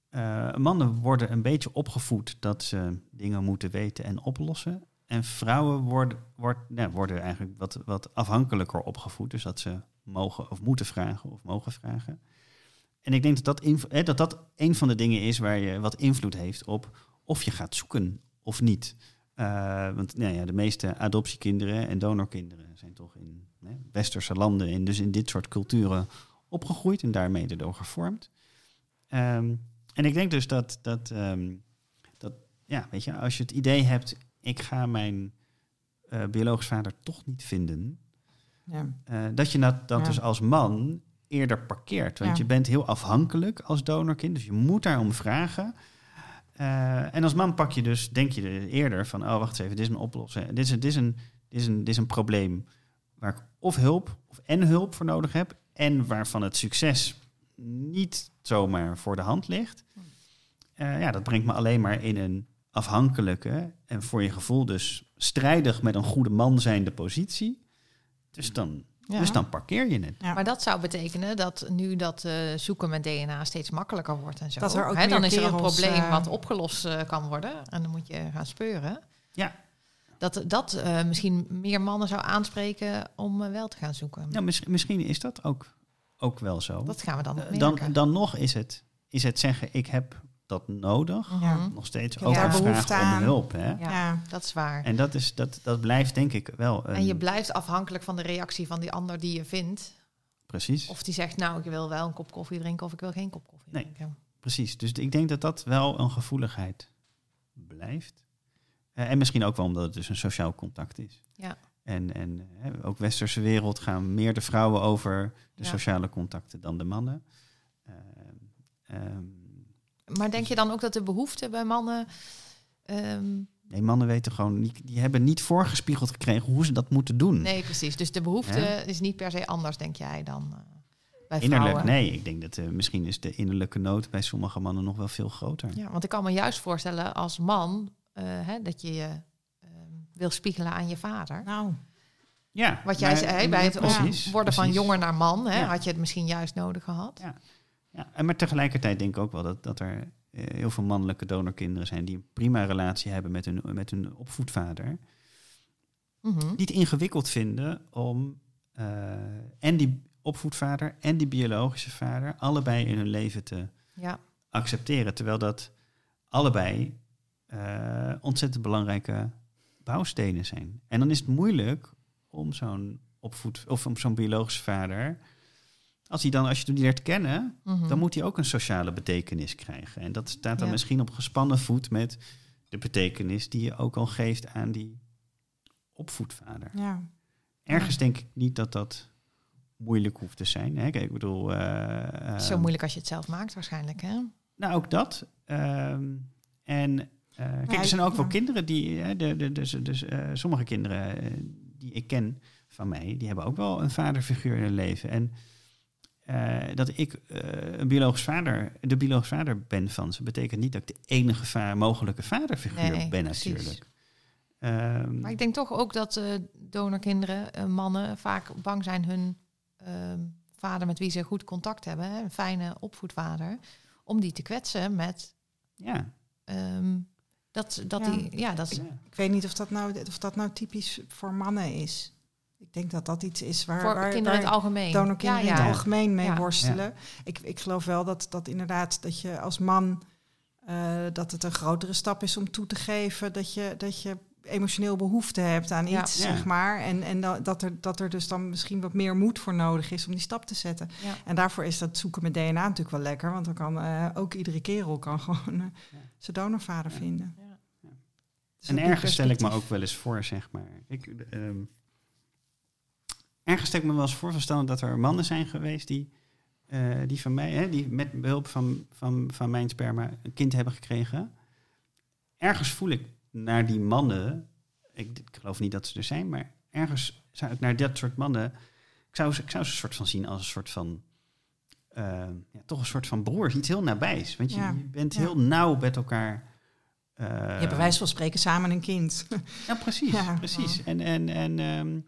eh, mannen worden een beetje opgevoed dat ze dingen moeten weten en oplossen. En vrouwen worden, wordt, nou, worden eigenlijk wat, wat afhankelijker opgevoed. Dus dat ze mogen of moeten vragen of mogen vragen. En ik denk dat dat, dat dat een van de dingen is waar je wat invloed heeft op of je gaat zoeken of niet. Eh, want nou ja, de meeste adoptiekinderen en donorkinderen zijn toch in westerse landen en dus in dit soort culturen opgegroeid en daarmee erdoor gevormd. Ehm, en ik denk dus dat, dat, ehm, dat, ja, weet je, als je het idee hebt, ik ga mijn eh biologisch vader toch niet vinden, Ja. eh, dat je dat, dus als man eerder parkeert. Want je bent heel afhankelijk als donorkind, dus je moet daarom vragen. Eh, en als man pak je dus, denk je er eerder van, oh wacht even, dit is een oplossing. Dit is, een- dit, is een, dit, is een, dit is een probleem waar ik of hulp of en hulp voor nodig heb. En waarvan het succes niet zomaar voor de hand ligt. Eh, ja, dat brengt me alleen maar in een afhankelijke en voor je gevoel dus strijdig met een goede man zijnde positie. Dus dan, Ja. dus dan parkeer je het. Ja. Maar dat zou betekenen dat nu dat eh, zoeken met DNA steeds makkelijker wordt en zo. Dat er ook hè, dan is er een probleem eh, wat opgelost eh, kan worden. En dan moet je gaan speuren. Ja. Dat dat eh, misschien meer mannen zou aanspreken om wel te gaan zoeken. Nou, mis- misschien is dat ook, ook wel zo. Dat gaan we dan merken. dan, dan nog is het, is het zeggen, ik heb dat nodig. Ja. Nog steeds ook vraag om aan. hulp. Hè? Ja, Ja. dat is waar. En dat, is, dat, dat blijft denk ik wel een... En je blijft afhankelijk van de reactie van die ander die je vindt. Precies. Of die zegt, nou, ik wil wel een kop koffie drinken of ik wil geen kop koffie Nee. drinken. Precies, dus ik denk dat dat wel een gevoeligheid blijft. Eh, en misschien ook wel omdat het dus een sociaal contact is. Ja. En, en ook westerse wereld gaan meer de vrouwen over de Ja. sociale contacten dan de mannen. Eh, ehm, Maar denk je dan ook dat de behoefte bij mannen... ehm, nee, mannen weten gewoon niet, die hebben niet voorgespiegeld gekregen hoe ze dat moeten doen. nee, precies. Dus de behoefte Ja. is niet per se anders, denk jij, dan eh, bij Innerlijk, vrouwen. nee. Ik denk dat eh, misschien is de innerlijke nood bij sommige mannen nog wel veel groter. Ja, want ik kan me juist voorstellen als man eh, hè, dat je je ehm, wil spiegelen aan je vader. Nou, Ja, Wat jij maar- zei, bij het precies, worden van jonger naar man, hè, Ja. had je het misschien juist nodig gehad. Ja. Ja, en maar tegelijkertijd denk ik ook wel dat, dat er eh, heel veel mannelijke donorkinderen zijn die een prima relatie hebben met hun, met hun opvoedvader. Mhm. Die het ingewikkeld vinden om eh, en die opvoedvader en die biologische vader allebei in hun leven te Ja, accepteren. Terwijl dat allebei eh, ontzettend belangrijke bouwstenen zijn. En dan is het moeilijk om zo'n opvoed of zo'n biologische vader, als hij dan, als je die leert kennen, Mhm. dan moet hij ook een sociale betekenis krijgen. En dat staat dan Ja. misschien op gespannen voet met de betekenis die je ook al geeft aan die opvoedvader. Ja. Ergens denk ik niet dat dat moeilijk hoeft te zijn. Hè? Kijk, ik bedoel. eh, Zo ehm, moeilijk als je het zelf maakt waarschijnlijk, hè? Nou, ook dat. Ehm, en eh, kijk, er zijn ook wel kinderen die, hè, de, de, dus, dus, eh, sommige kinderen die ik ken van mij, die hebben ook wel een vaderfiguur in hun leven. En eh, dat ik eh, een biologisch vader, de biologisch vader ben van ze, betekent niet dat ik de enige va- mogelijke vaderfiguur Nee, ben precies. natuurlijk. Ehm, Maar ik denk toch ook dat eh, donorkinderen, mannen, vaak bang zijn hun ehm, vader met wie ze goed contact hebben, hè, een fijne opvoedvader, om die te kwetsen met ja, ehm, dat, dat Ja. die, ja, dat is, ja. Ik weet niet of dat, nou, of dat nou typisch voor mannen is. Ik denk dat dat iets is waar, voor waar, kinderen in het algemeen. donorkinderen ja, in ja. het algemeen mee Ja. worstelen. Ik, ik geloof wel dat, dat inderdaad dat je als man eh, dat het een grotere stap is om toe te geven dat je, dat je emotioneel behoefte hebt aan iets, Ja. zeg maar. En, en da- dat, er, dat er dus dan misschien wat meer moed voor nodig is om die stap te zetten. Ja. En daarvoor is dat zoeken met DNA natuurlijk wel lekker, want dan kan eh, ook iedere kerel kan gewoon eh, Ja. zijn donorvader Ja. vinden. Ja. Dus En ergens stel ik me ook wel eens voor, zeg maar. Ik, ehm, ergens stel ik me wel eens voor, van dat er mannen zijn geweest die, eh, die van mij, hè, die met behulp van, van, van mijn sperma een kind hebben gekregen. Ergens voel ik naar die mannen, ik, ik geloof niet dat ze er zijn, maar ergens zou ik naar dat soort mannen, ik zou, ze- ik zou ze een soort van zien als een soort van, eh, ja, toch een soort van broers, iets heel nabijs. Want je, Ja. je bent Ja. heel nauw met elkaar. eh, Je hebt bij wijze van spreken samen een kind. ja, precies. Precies. En, en, en ehm,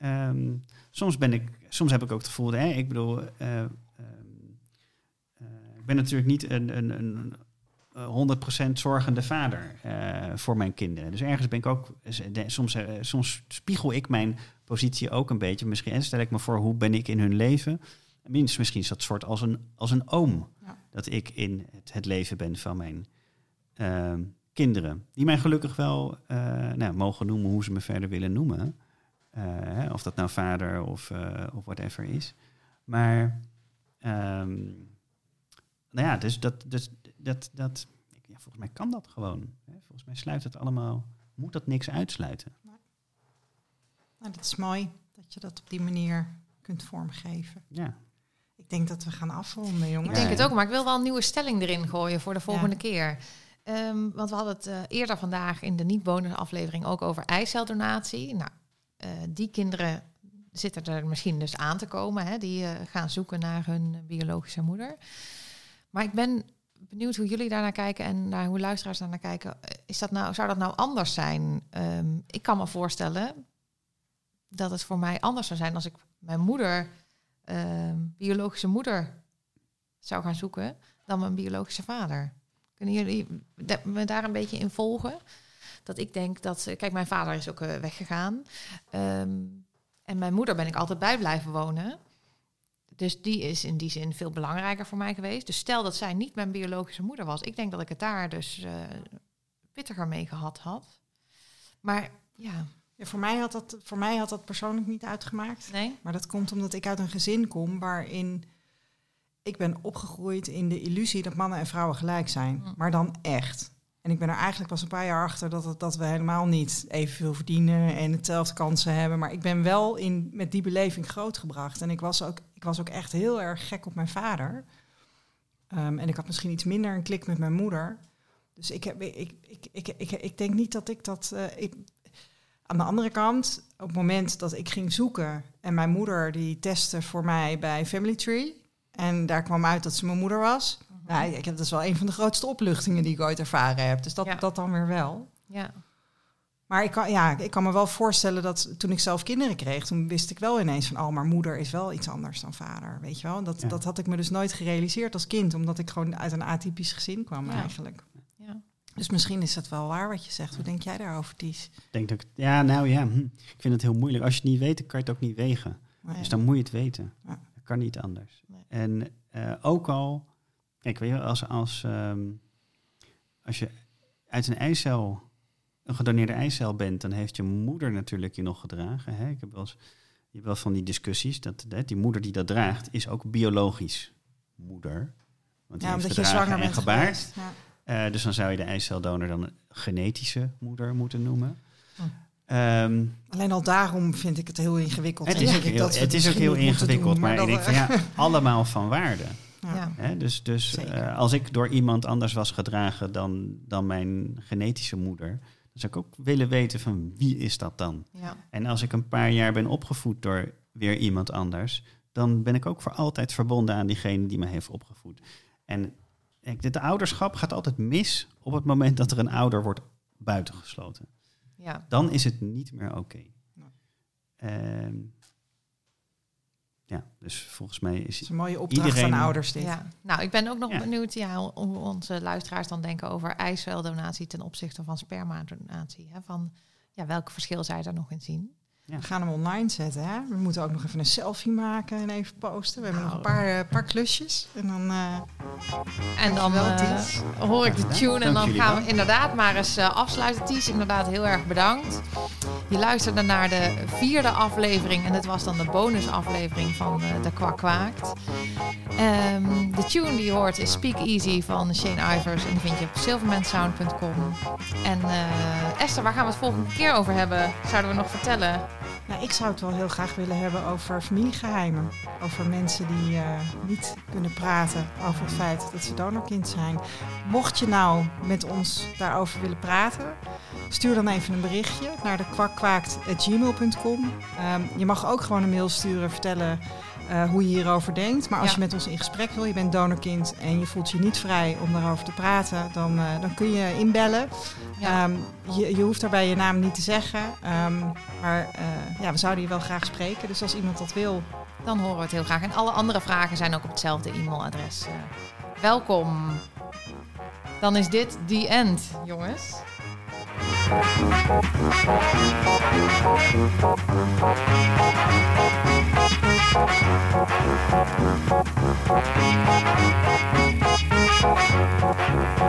ehm, soms ben ik, soms heb ik ook het gevoel, hè, ik bedoel, eh, ehm, eh, ik ben natuurlijk niet een, een, een eh, 100% zorgende vader eh, voor mijn kinderen. Dus ergens ben ik ook, soms, soms spiegel ik mijn positie ook een beetje. Misschien en stel ik me voor, hoe ben ik in hun leven? Misschien is dat soort als een, als een oom. Ja. Dat ik in het, het leven ben van mijn ehm, kinderen. Die mij gelukkig wel nou, mogen noemen hoe ze me verder willen noemen. Eh, of dat nou vader of, eh, of whatever is. Maar ehm, nou ja, dus dat, dus dat, dat ja, volgens mij kan dat gewoon. Hè? Volgens mij sluit het allemaal, moet dat niks uitsluiten. Nou, dat is mooi dat je dat op die manier kunt vormgeven. Ja, Ik denk dat we gaan afronden, jongens. Ik denk het ook, maar ik wil wel een nieuwe stelling erin gooien voor de volgende keer. Ehm, want we hadden het eh, eerder vandaag in de niet-bonus aflevering ook over eiceldonatie. Nou, die kinderen zitten er misschien dus aan te komen. Hè, die eh, gaan zoeken naar hun biologische moeder. Maar ik ben benieuwd hoe jullie daarnaar kijken en naar hoe luisteraars daarnaar kijken. Eh, Is dat nou, zou dat nou anders zijn? Ehm, ik kan me voorstellen dat het voor mij anders zou zijn als ik mijn moeder, ehm, biologische moeder, zou gaan zoeken dan mijn biologische vader. Kunnen jullie me daar een beetje in volgen? Dat ik denk dat, kijk, mijn vader is ook eh, weggegaan. Ehm, en mijn moeder ben ik altijd bij blijven wonen. Dus die is in die zin veel belangrijker voor mij geweest. Dus stel dat zij niet mijn biologische moeder was. Ik denk dat ik het daar dus eh, pittiger mee gehad had. Maar ja, Ja, voor, mij had dat, voor mij had dat persoonlijk niet uitgemaakt. nee. Maar dat komt omdat ik uit een gezin kom waarin ik ben opgegroeid in de illusie dat mannen en vrouwen gelijk zijn. Mm. Maar dan echt. En ik ben er eigenlijk pas een paar jaar achter dat, dat we helemaal niet evenveel verdienen en hetzelfde kansen hebben. Maar ik ben wel in, met die beleving grootgebracht. En ik was ook, ik was ook echt heel erg gek op mijn vader. Ehm, en ik had misschien iets minder een klik met mijn moeder. Dus ik, heb, ik, ik, ik, ik, ik denk niet dat ik dat. eh, ik, aan de andere kant, op het moment dat ik ging zoeken en mijn moeder die testte voor mij bij Family Tree. En daar kwam uit dat ze mijn moeder was. Nou, ik heb dat is wel een van de grootste opluchtingen die ik ooit ervaren heb. Dus dat, Ja. dat dan weer wel. Ja, Maar ik kan, ja, ik kan me wel voorstellen dat toen ik zelf kinderen kreeg, toen wist ik wel ineens van, oh, maar moeder is wel iets anders dan vader, weet je wel. Dat, Ja. dat had ik me dus nooit gerealiseerd als kind, omdat ik gewoon uit een atypisch gezin kwam Ja. eigenlijk. ja. Dus misschien is dat wel waar wat je zegt. Hoe denk jij daarover, Ties? ik denk dat ik, ja, nou ja, hm, ik vind het heel moeilijk. Als je het niet weet, dan kan je het ook niet wegen. Nee. Dus dan moet je het weten. Ja. Dat kan niet anders. Nee. En eh, ook al, kijk, weet je, als, als, ehm, als je uit een eicel, een gedoneerde eicel bent, dan heeft je moeder natuurlijk je nog gedragen. Hè? Ik heb wel eens je hebt wel van die discussies, dat hè, die moeder die dat draagt, is ook biologisch moeder. Want die Ja, heeft omdat je zwanger en bent gebaard. Ja. Eh, dus dan zou je de eiceldonor dan een genetische moeder moeten noemen. Hm. Ehm, Alleen al daarom vind ik het heel ingewikkeld. het En is ook heel, het is ook heel ingewikkeld, doen, maar, ik denk van ja, allemaal van waarde. Ja. Hè? Dus, dus eh, als ik door iemand anders was gedragen dan, dan mijn genetische moeder, dan zou ik ook willen weten van wie is dat dan? Ja. En als ik een paar jaar ben opgevoed door weer iemand anders, dan ben ik ook voor altijd verbonden aan diegene die me heeft opgevoed. En dit ouderschap gaat altijd mis op het moment dat er een ouder wordt buitengesloten. ja. Dan is het niet meer oké. Nee. Ehm, ja, dus volgens mij is is een mooie opdracht Iedereen- aan ouders dit. Ja, nou, ik ben ook nog Ja. benieuwd ja, hoe onze luisteraars dan denken over eiceldonatie ten opzichte van spermadonatie. Hè? Van ja, welk verschil zij daar nog in zien. We gaan hem online zetten. Hè? We moeten ook nog even een selfie maken en even posten. We hebben nog Nou. een paar, eh, paar klusjes. En dan, eh, En dan eh, hoor ik de tune en dan gaan we inderdaad maar eens afsluiten. Ties, inderdaad heel erg bedankt. Je luisterde naar de vierde aflevering en dit was dan de bonusaflevering van eh, De Kwak Kwaakt. Ehm, de tune die je hoort is Speak Easy van Shane Ivers en die vind je op silvermansound.com. En eh, Esther, waar gaan we het volgende keer over hebben? Zouden we nog vertellen? Nou, ik zou het wel heel graag willen hebben over familiegeheimen. Over mensen die eh, niet kunnen praten over het feit dat ze donorkind zijn. Mocht je nou met ons daarover willen praten, stuur dan even een berichtje naar de kwakkwaakt.gmail.com. Ehm, je mag ook gewoon een mail sturen, vertellen eh, hoe je hierover denkt. Maar als Ja. je met ons in gesprek wil, je bent donorkind en je voelt je niet vrij om daarover te praten, dan, eh, dan kun je inbellen. Ja. Ehm, je, je hoeft daarbij je naam niet te zeggen. ehm, maar eh, ja, we zouden je wel graag spreken. Dus als iemand dat wil, Dan horen we het heel graag. En alle andere vragen zijn ook op hetzelfde e-mailadres. welkom. Dan is dit the end, jongens. Thank Thank you.